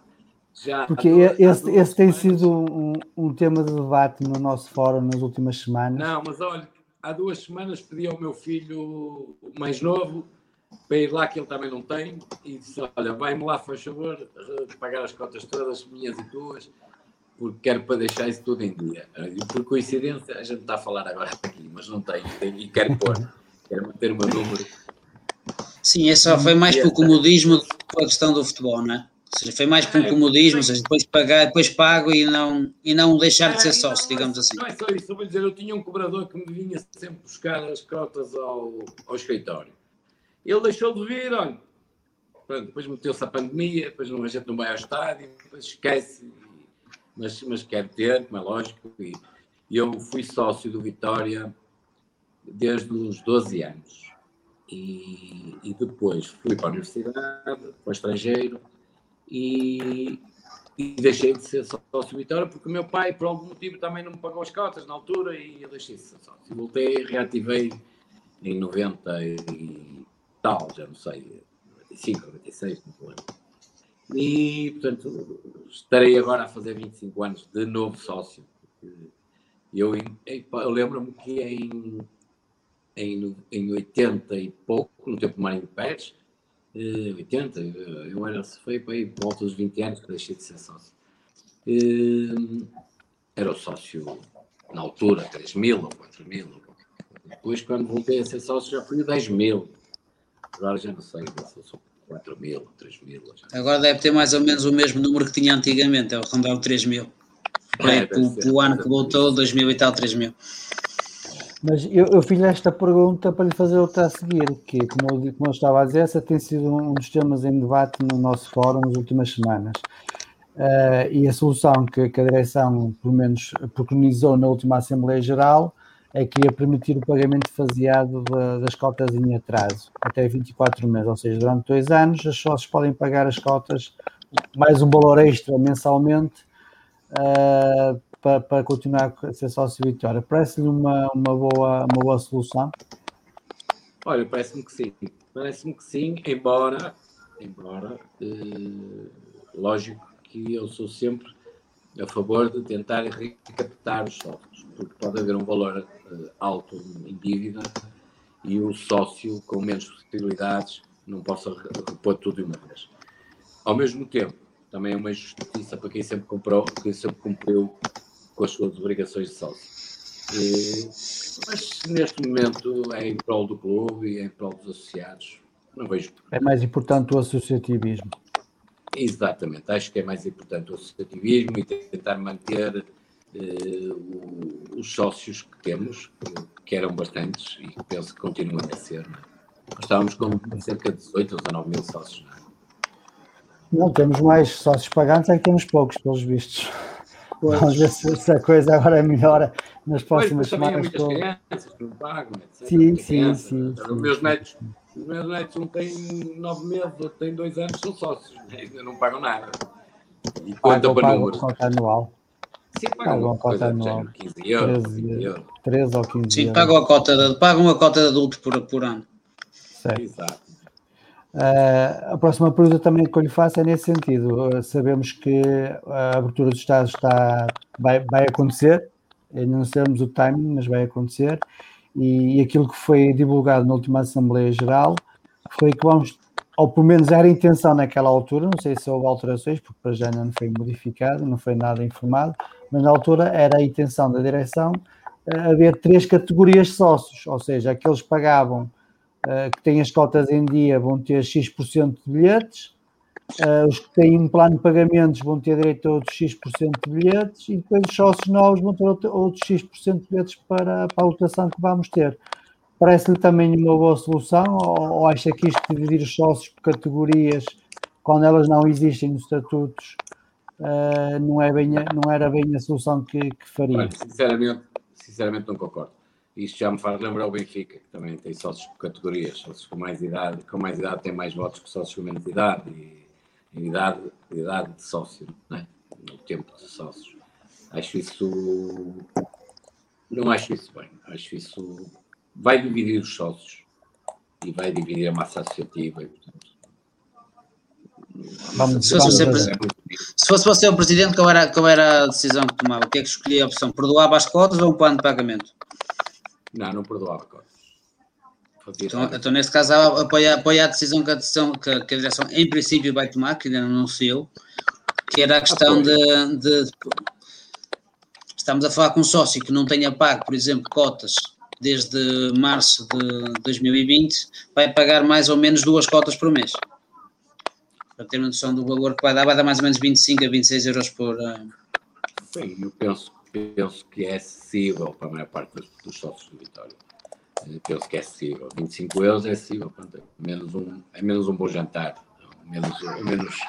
já. Porque duas, esse, esse tem sido um, um, tema de debate no nosso fórum nas últimas semanas. Não, mas olha, há duas semanas pedi ao meu filho mais novo para ir lá, que ele também não tem, e disse: Olha, vai-me lá, faz favor, pagar as cotas todas, minhas e tuas, porque quero para deixar isso tudo em dia. E por coincidência, a gente está a falar agora aqui, mas não tenho e quero pôr, quero manter o meu número. Sim, só foi mais pelo comodismo pela questão do futebol, não é? Seja, foi mais pelo comodismo, ou seja, depois pagar, depois pago e não, e não deixar de ser sócio, digamos assim. Não é só isso, eu vou dizer, eu tinha um cobrador que me vinha sempre buscar as cotas ao, ao escritório. Ele deixou de vir, olha, pronto, depois meteu-se a pandemia, depois a gente não vai ao estádio, depois esquece, mas, mas quer ter, como é lógico, e eu fui sócio do Vitória desde os 12 anos. E, e depois fui para a universidade, para o estrangeiro, e, e deixei de ser sócio Vitória porque o meu pai, por algum motivo, também não me pagou as cotas na altura e eu deixei de ser sócio. Voltei, reativei em 90 e tal, já não sei, 95, 96, não lembro. E, portanto, estarei agora a fazer 25 anos de novo sócio. Eu, eu lembro-me que em, em, em 80 e pouco, no tempo do Marinho Pérez, 80, eh, eu era, foi para aí, por volta dos 20 anos que deixei de ser sócio. Eh, era o sócio, na altura, 3 mil ou 4 mil. Depois, quando voltei a ser sócio, já fui 10 mil. Agora já não sei, se sou 4 mil, 3 mil. Já. Agora deve ter mais ou menos o mesmo número que tinha antigamente, é o rondar 3 mil. É, o ano que voltou, 2000 e tal, 3 mil. Mas eu, eu fiz esta pergunta para lhe fazer outra a seguir, que, como eu, como eu estava a dizer, essa tem sido um dos temas em debate no nosso fórum nas últimas semanas. Uh, e a solução que, que, a direção, pelo menos, preconizou na última Assembleia Geral é que ia permitir o pagamento faseado de, das cotas em atraso, até 24 meses, ou seja, durante dois anos, as sócios podem pagar as cotas mais um valor extra mensalmente uh, para, para continuar a ser sócio Vitória. Parece-lhe uma, uma, boa, uma boa solução? Olha, parece-me que sim. Parece-me que sim, embora, embora eh, lógico que eu sou sempre a favor de tentar recaptar os sócios, porque pode haver um valor eh, alto em dívida e o sócio com menos possibilidades não possa repor tudo de uma vez. Ao mesmo tempo, também é uma injustiça para quem sempre comprou, quem sempre cumpriu com as suas obrigações de sócio. E, mas neste momento é em prol do clube e é em prol dos associados. Não vejo. É mais importante o associativismo. Exatamente, acho que é mais importante o associativismo e tentar manter eh, os sócios que temos, que eram bastantes e que penso que continuam a ser. É? Estávamos com cerca de 18 ou 19 mil sócios. Não, é? não temos mais sócios pagantes, é que temos poucos, pelos vistos. Pois. Vamos ver se, se, a coisa agora melhora nas próximas pois, semanas. Muitas com... crianças que não pagam, etc. Sim, sim, sim, sim, Os meus netos, os meus netos um têm nove meses, outro tem dois anos, são sócios, ainda não pagam nada. E conta para números. Cota anual. Sim, pagam uma cota anual. 15 euros, 13, euros. 13 ou 15 Sim, pagam a cota de, pagam a cota de adulto por, por ano. Certo. Exato. Uh, a próxima pergunta também que eu lhe faço é nesse sentido. Uh, sabemos que a abertura dos Estados está, vai, vai acontecer, ainda não sabemos o timing, mas vai acontecer. E, e, aquilo que foi divulgado na última Assembleia Geral foi que vamos, ou pelo menos era a intenção naquela altura, não sei se houve alterações, porque para já não foi modificado, não foi nada informado, mas na altura era a intenção da direção uh, haver três categorias de sócios, ou seja, aqueles que pagavam uh, que têm as cotas em dia vão ter X% de bilhetes, uh, os que têm um plano de pagamentos vão ter direito a outros X% de bilhetes e depois os sócios novos vão ter outros X% de bilhetes para, para a lotação que vamos ter. Parece-lhe também uma boa solução ou, ou acha que isto de dividir os sócios por categorias, quando elas não existem nos estatutos, uh, não, é bem não era bem a solução que, que faria? Olha, sinceramente, sinceramente não concordo. Isto já me faz lembrar o Benfica, que também tem sócios por categorias, sócios com mais idade, com mais idade têm mais votos que sócios com menos idade, e, e idade, idade de sócio, não é? no tempo de sócios. Acho isso. Não acho isso bem. Acho isso. Vai dividir os sócios e vai dividir a massa associativa. E, portanto, Vamos, se, fosse você, se fosse você o presidente, qual era, qual era a decisão que tomava? O que é que escolhia a opção? Perdoava as cotas ou um plano de pagamento? Não, não perdoava cotas. Então, então, nesse caso, apoia, apoia a decisão que a, decisão, que, a, que a direção, em princípio, vai tomar, que ainda não anunciou, que era a questão de, de, Estamos a falar com um sócio que não tenha pago, por exemplo, cotas desde março de 2020, vai pagar mais ou menos duas cotas por mês. Para ter uma noção do valor que vai dar, vai dar mais ou menos 25 a 26 euros por. Uh... Sim, eu penso, penso que é acessível para a maior parte dos, dos sócios do Vitória. Eu penso que é acessível. 25 euros é acessível, é menos um, é menos um bom jantar, menos, menos,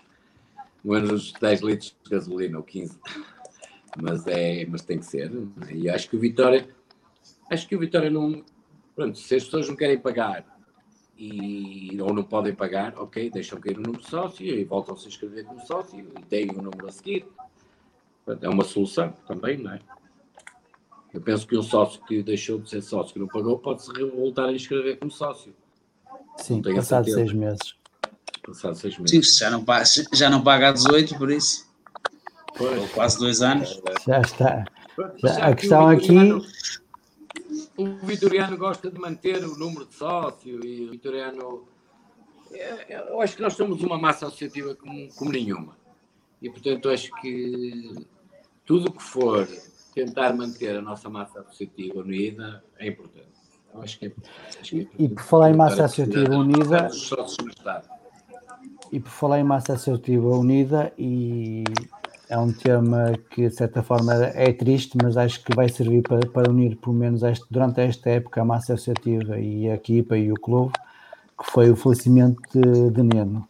menos 10 litros de gasolina ou 15 mas, é, mas tem que ser. E acho que o Vitória, acho que o Vitória não. Pronto, se as pessoas não querem pagar e, ou não podem pagar, ok, deixam cair o número de sócio e voltam -se a se inscrever como sócio e têm o número a seguir. É uma solução também, não é? Eu penso que um sócio que deixou de ser sócio, que não pagou, pode-se voltar a inscrever como sócio. Sim, passado seis meses. Passado seis meses. Sim, já não, paga, já não paga a 18, por isso. Pois. quase dois anos. Já está. Já, a questão aqui. O Vitoriano gosta de manter o número de sócio e o Vitoriano. É, é, eu acho que nós somos uma massa associativa como, como nenhuma. E, portanto, acho que tudo o que for tentar manter a nossa massa associativa unida é importante. Acho que é, acho que é importante. E por falar em massa associativa unida. E por falar em massa associativa unida e é um tema que de certa forma é triste, mas acho que vai servir para, para unir pelo menos este, durante esta época a massa associativa e a equipa e o clube, que foi o falecimento de, de Neno.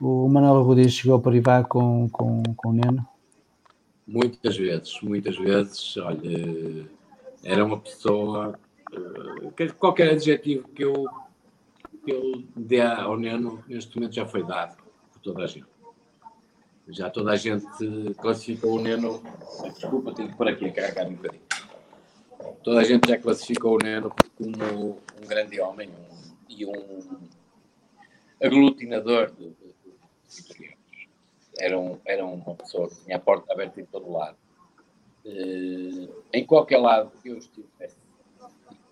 O Manuel Rodrigues chegou a privar com, com, com o Neno? Muitas vezes, muitas vezes, olha, era uma pessoa, eh, qualquer adjetivo que eu, que eu dê ao Neno, neste momento já foi dado por toda a gente já toda a gente classificou o Neno. Desculpa, tenho que por aqui a carregar um bocadinho. Toda a gente já classificou o Neno como um grande homem um, e um aglutinador de, de, Era, um, era uma pessoa que tinha a porta aberta em todo lado. Uh, em qualquer lado que eu estivesse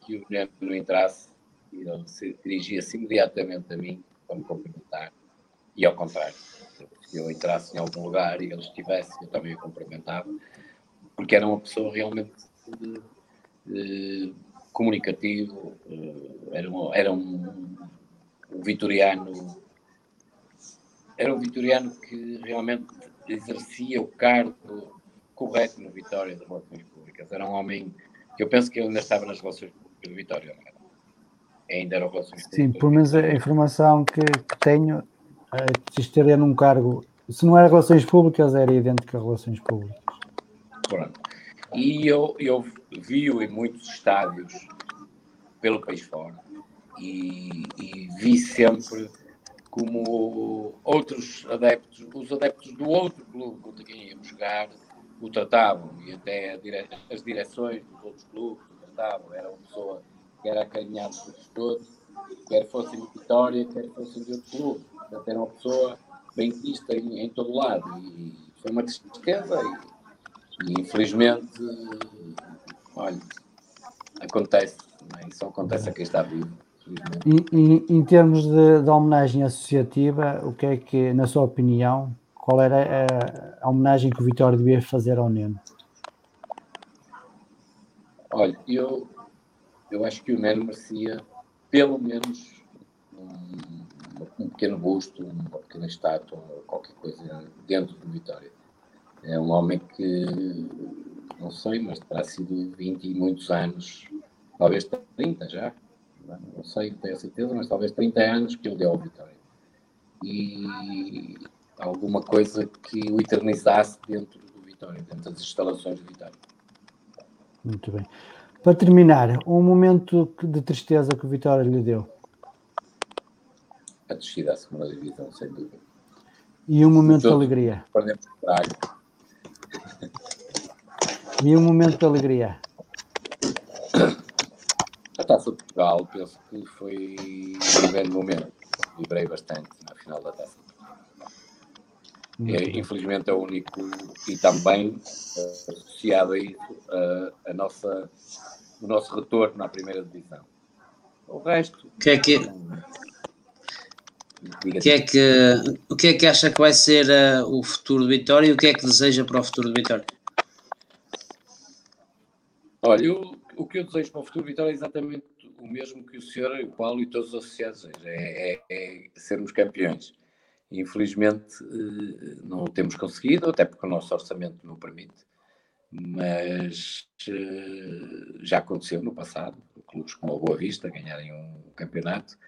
que o Neno entrasse, ele se dirigia-se imediatamente a mim para me cumprimentar e ao contrário se eu entrasse em algum lugar e ele estivesse, eu também o cumprimentava, porque era uma pessoa realmente de, de, comunicativo, eh, era, um, era um, um, vitoriano, era um vitoriano que realmente exercia o cargo correto no Vitória das Relações Públicas. Era um homem que eu penso que ele ainda estava nas Relações Públicas do Vitória, não era? Ainda era Relações Públicas. Sim, pelo menos a informação que, que tenho se estaria num cargo, se não era relações públicas, era idêntico a relações públicas. Pronto. E eu, eu vi-o em muitos estádios pelo país fora e, e, vi sempre como outros adeptos, os adeptos do outro clube contra quem íamos jogar, o tratavam e até dire, as direções dos outros clubes o tratavam. Era uma pessoa que era acarinhado por todos, quer fossem de Vitória, quer fossem de outro clube Portanto, era uma pessoa bem vista em, em todo lado. E foi uma tristeza. E, e infelizmente, olha, acontece. É? Isso acontece a quem está vivo. Em termos de, de, homenagem associativa, o que é que, na sua opinião, qual era a, a homenagem que o Vitória devia fazer ao Neno? Olha, eu, eu acho que o Neno merecia pelo menos um, um pequeno busto, uma pequena estátua, qualquer coisa dentro do Vitória. É um homem que, não sei, mas terá sido 20 e muitos anos, talvez 30 já, não sei, tenho a certeza, mas talvez 30 anos que ele deu ao Vitória. E alguma coisa que o eternizasse dentro do Vitória, dentro das instalações do Vitória. Muito bem. Para terminar, um momento de tristeza que o Vitória lhe deu a descida à segunda divisão, sem dúvida. E um momento de alegria. E um momento de alegria. Taça de Portugal, penso que foi um grande momento. Vibrei bastante na final da taça. É, infelizmente é o único e também uh, associado a isso uh, a nossa, o nosso retorno à primeira divisão. O resto. Que é que, o que, é que, o que é que acha que vai ser uh, o futuro do Vitória e o que é que deseja para o futuro do Vitória? Olha, eu, o que eu desejo para o futuro Vitória é exatamente o mesmo que o senhor, o Paulo e todos os associados, é, é, é sermos campeões. Infelizmente eh, não o temos conseguido, até porque o nosso orçamento não permite, mas eh, já aconteceu no passado, clubes como a Boa Vista ganharem um campeonato,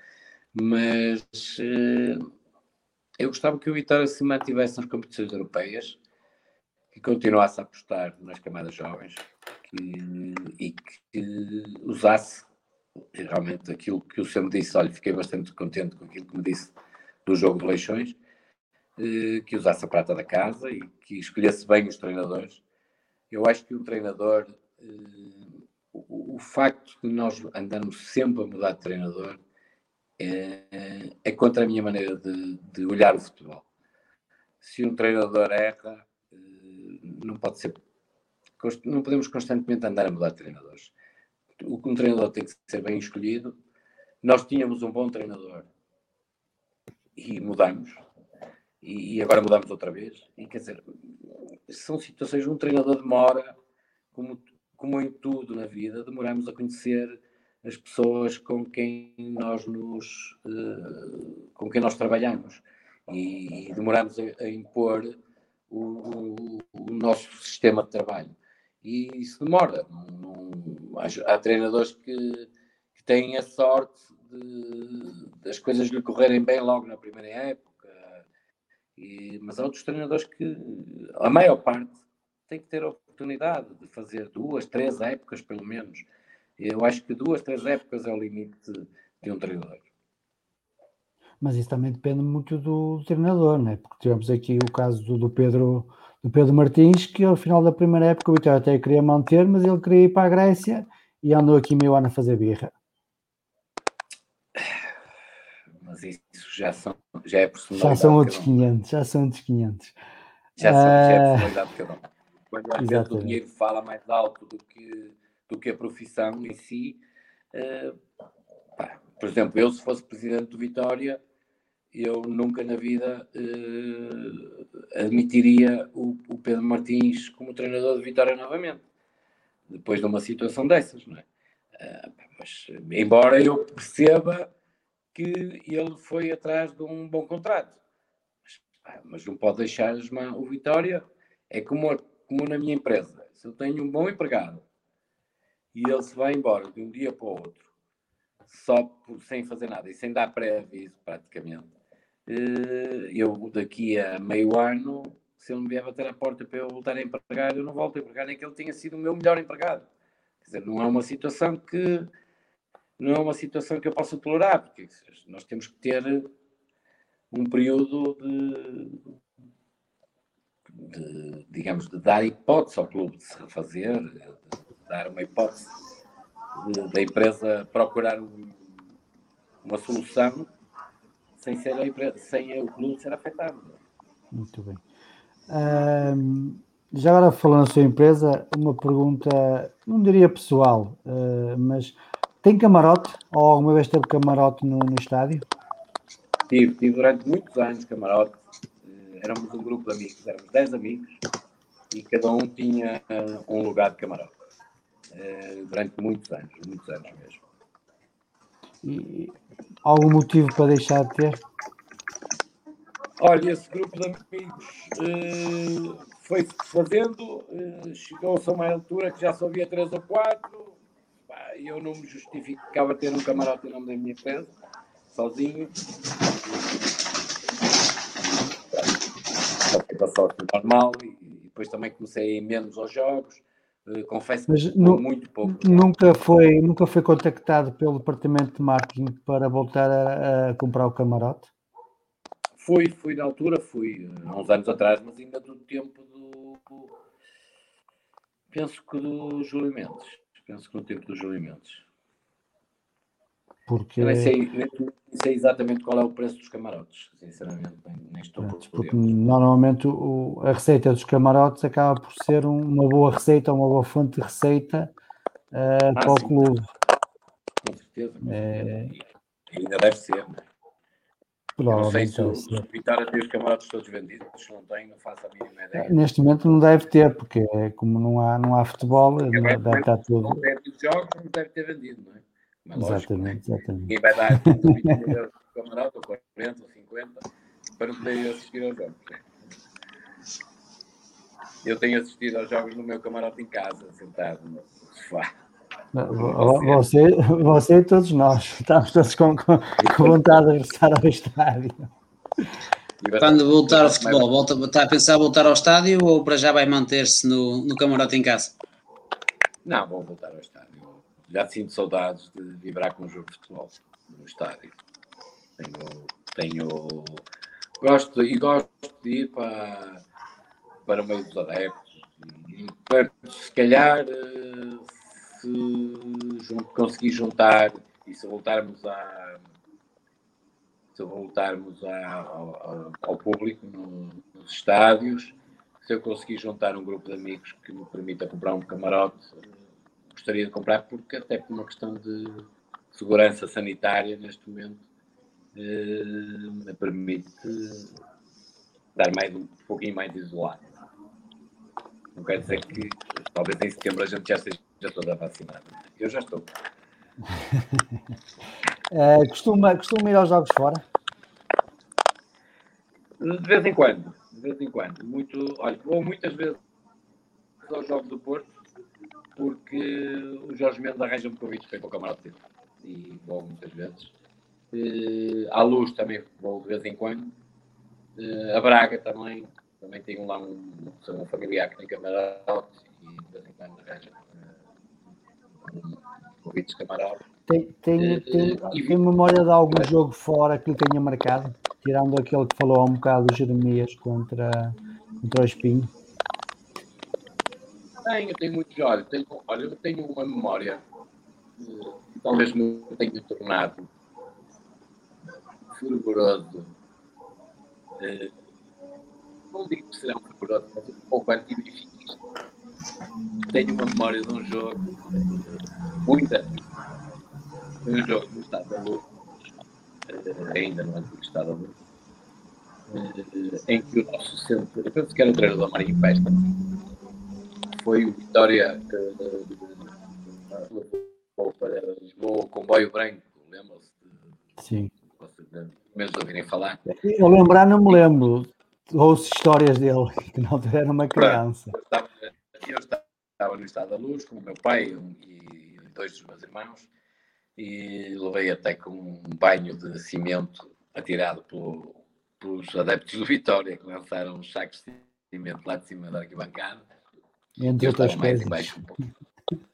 mas eh, eu gostava que o Vitória se mantivesse nas competições europeias, que continuasse a apostar nas camadas jovens que, e que usasse realmente aquilo que o senhor me disse. Olha, fiquei bastante contente com aquilo que me disse do jogo de Leixões, eh, que usasse a prata da casa e que escolhesse bem os treinadores. Eu acho que o treinador, eh, o, facto de nós andarmos sempre a mudar de treinador, é, é contra a minha maneira de, de, olhar o futebol. Se um treinador erra, não pode ser. Não podemos constantemente andar a mudar de treinadores. O um treinador tem que ser bem escolhido. Nós tínhamos um bom treinador e mudamos. E, agora mudamos outra vez. E quer dizer, são situações. Um treinador demora, como, como em tudo na vida, demoramos a conhecer as pessoas com quem nós nos uh, com quem nós trabalhamos e, demoramos a impor o, o, nosso sistema de trabalho. E isso demora. Não, não, há, há, treinadores que, que, têm a sorte de, das coisas lhe correrem bem logo na primeira época. E, mas há outros treinadores que a maior parte tem que ter a oportunidade de fazer duas, três épocas pelo menos. Eu acho que duas, três épocas é o limite de um treinador. Mas isso também depende muito do, treinador, né? porque tivemos aqui o caso do, do, Pedro, do Pedro Martins, que ao final da primeira época o Vitória até queria manter, mas ele queria ir para a Grécia e andou aqui meio ano a fazer birra. Mas isso já, são, já é personalidade. Já são outros 500, já são outros 500. Já, são, já é ah, personalidade de cada um. Quando às vezes o dinheiro fala mais alto do que do que a profissão em si. Uh, pá, por exemplo, eu se fosse presidente do Vitória, eu nunca na vida uh, admitiria o, o, Pedro Martins como treinador de Vitória novamente, depois de uma situação dessas, não é? Uh, mas, embora eu perceba que ele foi atrás de um bom contrato, mas, pá, mas não pode deixar as mãos. O Vitória é como, como na minha empresa. Se eu tenho um bom empregado e ele se vai embora de um dia para o outro, só por, sem fazer nada e sem dar pré-aviso, praticamente. Eh, eu, daqui a meio ano, se ele me vier bater a porta para eu voltar a empregar, eu não volto a empregar, nem que ele tenha sido o meu melhor empregado. Quer dizer, não é uma situação que não é uma situação que eu possa tolerar, porque nós temos que ter um período de, de digamos, de dar hipótese ao clube de se refazer, de, dar uma hipótese da empresa procurar um, uma solução sem, ser a empresa, sem o clube ser afetado. Muito bem. Um, já agora falando da sua empresa, uma pergunta, não diria pessoal, uh, mas tem camarote? Ou alguma vez teve camarote no, no estádio? Tive, tive durante muitos anos camarote. Uh, éramos um grupo de amigos, éramos 10 amigos e cada um tinha uh, um lugar de camarote. Durante muitos anos, muitos anos mesmo. E algum motivo para deixar de ter? Olha, esse grupo de amigos uh, foi fazendo, uh, chegou-se a uma altura que já só havia três ou quatro, e eu não me justificava ter um camarote em nome da minha empresa, sozinho. Só que passou normal e, e depois também comecei a ir menos aos jogos confesso Mas que nu muito pouco. Nunca foi, nunca foi contactado pelo departamento de marketing para voltar a, a comprar o camarote? Fui, fui na altura, fui eh, há uns anos atrás, mas ainda do tempo do. Penso que do Júlio Mendes. Penso que no tempo do Júlio Mendes. Porque... nem, sei, nem sei exatamente qual é o preço dos camarotes, sinceramente, nem, estou por Porque normalmente o, a receita dos camarotes acaba por ser uma boa receita, uma boa fonte de receita uh, ah, para o clube. Com certeza. É... Ainda deve ser, não é? não sei se o, Vitória tem os camarotes todos vendidos, se não tem, não faço a mínima ideia. Neste momento não deve ter, porque é como não há, não há futebol, não deve estar tudo. Não deve ter jogos, não deve ter vendido, não é? Mas, exatamente, lógico, exatamente. Ninguém vai dar 20 mil euros por camarote, ou 40, ou 50, para poder assistir aos jogos. Né? Eu tenho assistido aos jogos no meu camarote em casa, sentado no sofá. Você, você e todos nós estamos todos com, com, com vontade de regressar ao estádio. Quando voltar ao futebol, volta, está a pensar voltar ao estádio ou para já vai manter-se no, no camarote em casa? Não, vou voltar ao estádio. Já sinto saudades de vibrar com um jogo de futebol no estádio. Tenho, tenho gosto e gosto de ir para, para o meio dos adeptos. E, se calhar se conseguir juntar e se voltarmos a se voltarmos a, ao, ao, público no, nos estádios, se eu conseguir juntar um grupo de amigos que me permita comprar um camarote, gostaria de comprar porque até por uma questão de segurança sanitária neste momento eh, me permite dar mais um pouquinho mais isolado. Não quer dizer que talvez em setembro a gente já esteja toda vacinada. Eu já estou. é, costuma, costuma ir aos jogos fora? De vez em quando. De vez em quando. Muito, olha, vou muitas vezes aos Jogos do Porto porque o Jorge Mendes arranja-me convites para ir para o Camarada dele. E vou muitas vezes. Uh, à luz também vou de vez em quando. Uh, a Braga também. Também tenho lá um, um familiar que tem camarote e de vez em quando arranja convites camaradas. Tem, tem, tem, e, tem memória de algum jogo fora que lhe tenha marcado? Tirando aquele que falou há um bocado do Jeremias contra, contra o Espinho. Tenho, tenho muitos olhos. Tenho, olha, eu tenho uma memória uh, talvez me tenha tornado fervoroso. Uh, não digo que será um fervoroso, mas um pouco anti-benfiquista tenho uma memória de um jogo, muita, um jogo no Estado da Luz, eh, ainda no antigo Estado da Luz, eh, em que o nosso centro, eu penso que era o treinador Marinho Festa, foi o Vitória para Lisboa o comboio branco, lembram-se? Sim. Mesmo ouvirem falar. Eu lembrar não me lembro, ouço histórias dele, que não era uma criança. Eu estava no estado da luz com o meu pai e dois dos meus irmãos e levei até com um banho de cimento atirado pelo, pelos adeptos do Vitória que lançaram uns sacos de cimento lá de cima da arquibancada. Entre outras coisas. Um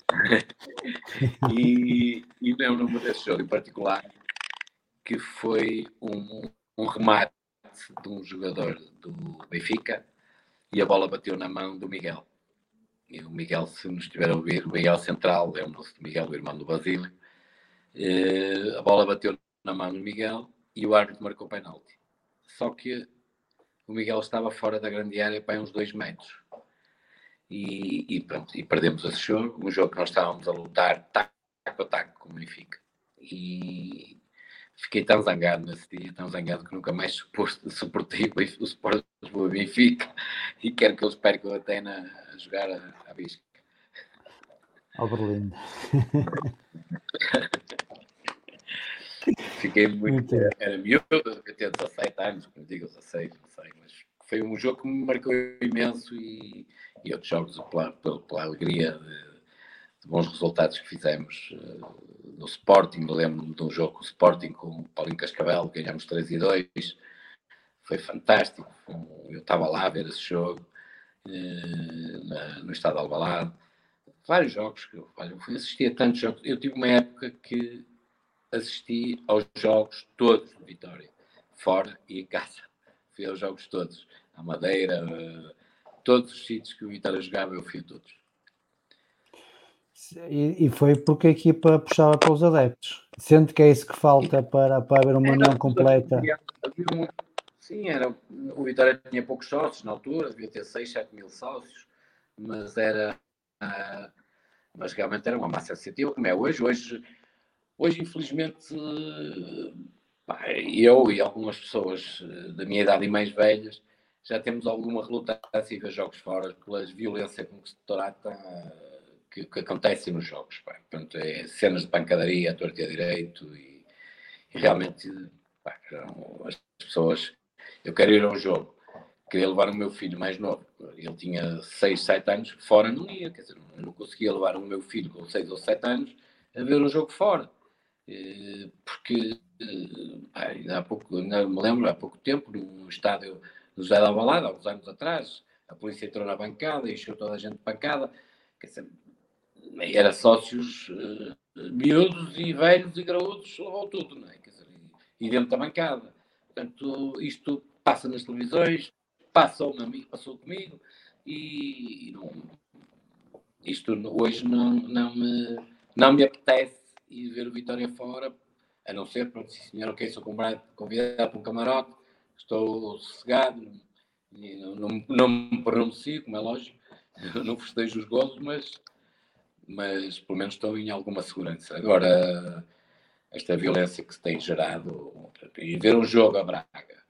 e, e lembro-me desse jogo em particular que foi um, um remate de um jogador do Benfica e a bola bateu na mão do Miguel e o Miguel, se nos estiver a ouvir, o Miguel Central, lembram-se do Miguel, o irmão do Basílio, eh, a bola bateu na mão do Miguel e o árbitro marcou penalti. Só que o Miguel estava fora da grande área para uns dois metros. E, e, pronto, e perdemos esse jogo, um jogo que nós estávamos a lutar taco a taco com o Benfica. E fiquei tão zangado nesse dia, tão zangado que nunca mais suportei o Sport Lisboa Benfica e quero que eles percam até na, a jogar a, a bisca. Ao Berlim. Fiquei muito. muito era miúdo, devia ter 17 anos, como digo, 16, não sei, mas foi um jogo que me marcou imenso e, e outros jogos pela, pela, pela alegria de, de, bons resultados que fizemos uh, no Sporting. Lembro-me de um jogo com o Sporting com o Paulinho Cascavel, ganhámos 3 e 2. Foi fantástico. Eu estava lá a ver esse jogo eh, na, no estado de Alvalade. Vários jogos que eu, eu fui assistir a tantos jogos. Eu tive uma época que assisti aos jogos todos de Vitória, fora e em casa. Fui aos jogos todos, à Madeira, uh, todos os sítios que o Vitória jogava, eu fui a todos. E, e, foi porque a equipa puxava para os adeptos. Sendo que é isso que falta para, para haver uma união completa. Sim, era, o Vitória tinha poucos sócios na altura, devia ter 6, 7 mil sócios, mas era. Uh, mas realmente era uma massa associativa, como é hoje. Hoje, hoje infelizmente, uh, eu e algumas pessoas eh, da minha idade e mais velhas já temos alguma relutância em ver jogos fora pela violência com que se trata que, que acontece nos jogos. Pá. Portanto, é cenas de pancadaria, a torta e a direito e, e realmente pá, as pessoas. Eu quero ir a um jogo, queria levar o meu filho mais novo, ele tinha 6, 7 anos, fora não ia, quer dizer, não conseguia levar o meu filho com 6 ou 7 anos a ver um jogo fora. Eh, porque há pouco, ainda me lembro, há pouco tempo, no estádio do José da Balada, há uns anos atrás, a polícia entrou na bancada e encheu toda a gente de pancada. Quer dizer, era sócios uh, miúdos e velhos e graúdos, levou tudo, não é? Quer dizer, e, dentro da bancada. Portanto, isto passa nas televisões, passou, passou comigo e não, isto hoje não, não, me, não me apetece ir ver o Vitória fora, a não ser, pronto, sim senhor, ok, sou convidado para um camarote, estou sossegado, não, não, não me pronuncio, como é lógico, não festejo os golos, mas, mas pelo menos estou em alguma segurança. Agora, esta violência que se tem gerado, e ver um jogo a Braga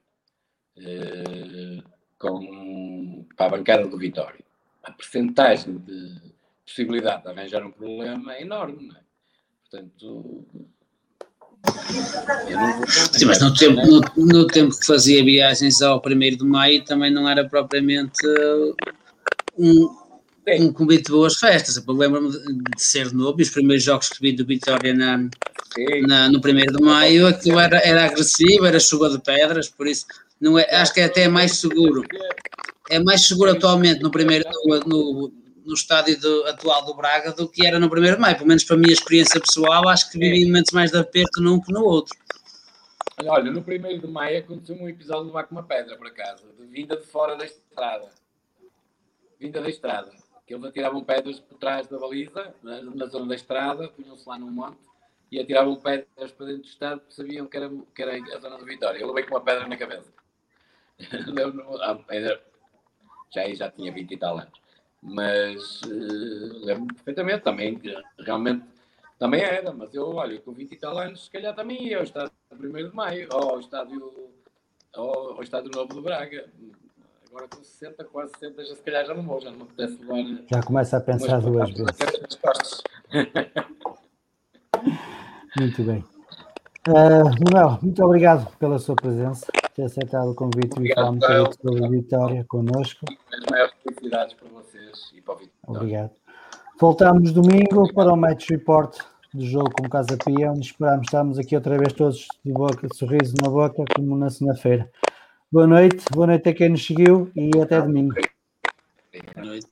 eh, com, para a bancada do Vitória, a percentagem de possibilidade de arranjar um problema é enorme, não é? Portanto, Sim, mas no tempo, no, no, tempo que fazia viagens ao 1 de maio também não era propriamente um, um convite de boas festas. Eu lembro-me de ser novo e os primeiros jogos que vi do Vitória na, na, no 1 de maio aquilo era, era agressivo, era chuva de pedras, por isso não é, acho que é até mais seguro. É mais seguro atualmente no primeiro no, no no estádio do, atual do Braga do que era no 1 de maio. Pelo menos para a minha experiência pessoal, acho que vivi momentos mais de aperto num que no outro. Olha, no 1 de maio aconteceu um episódio de levar com uma pedra para casa, de vinda de fora da estrada. Vinda da estrada. Que eles atiravam pedras por trás da baliza, na, na zona da estrada, punham-se lá num monte e atiravam pedras para dentro do estado porque sabiam que era, que era a zona do Vitória. Eu levei com uma pedra na cabeça. já, já tinha 20 e tal anos mas uh, lembro perfeitamente também, realmente também era, mas eu, olha, com 20 e tal anos, se calhar também ia ao estádio 1 de Maio, ou ao estádio, ou ao estádio Novo do Braga. Agora com 60, quase 60, já se calhar já não vou, já não me apetece levar. Já começa a pensar duas vezes. muito bem. Uh, Manuel, muito obrigado pela sua presença, ter aceitado o convite e falar um bocadinho sobre a vitória connosco. As maiores felicidades para vocês e para o Vitória. Obrigado. Voltamos domingo para o Match Report do jogo com Casa Pia, onde esperamos estarmos aqui outra vez todos de boca, de sorriso na boca, como na segunda-feira. Boa noite, boa noite a quem nos seguiu e até domingo. Boa noite.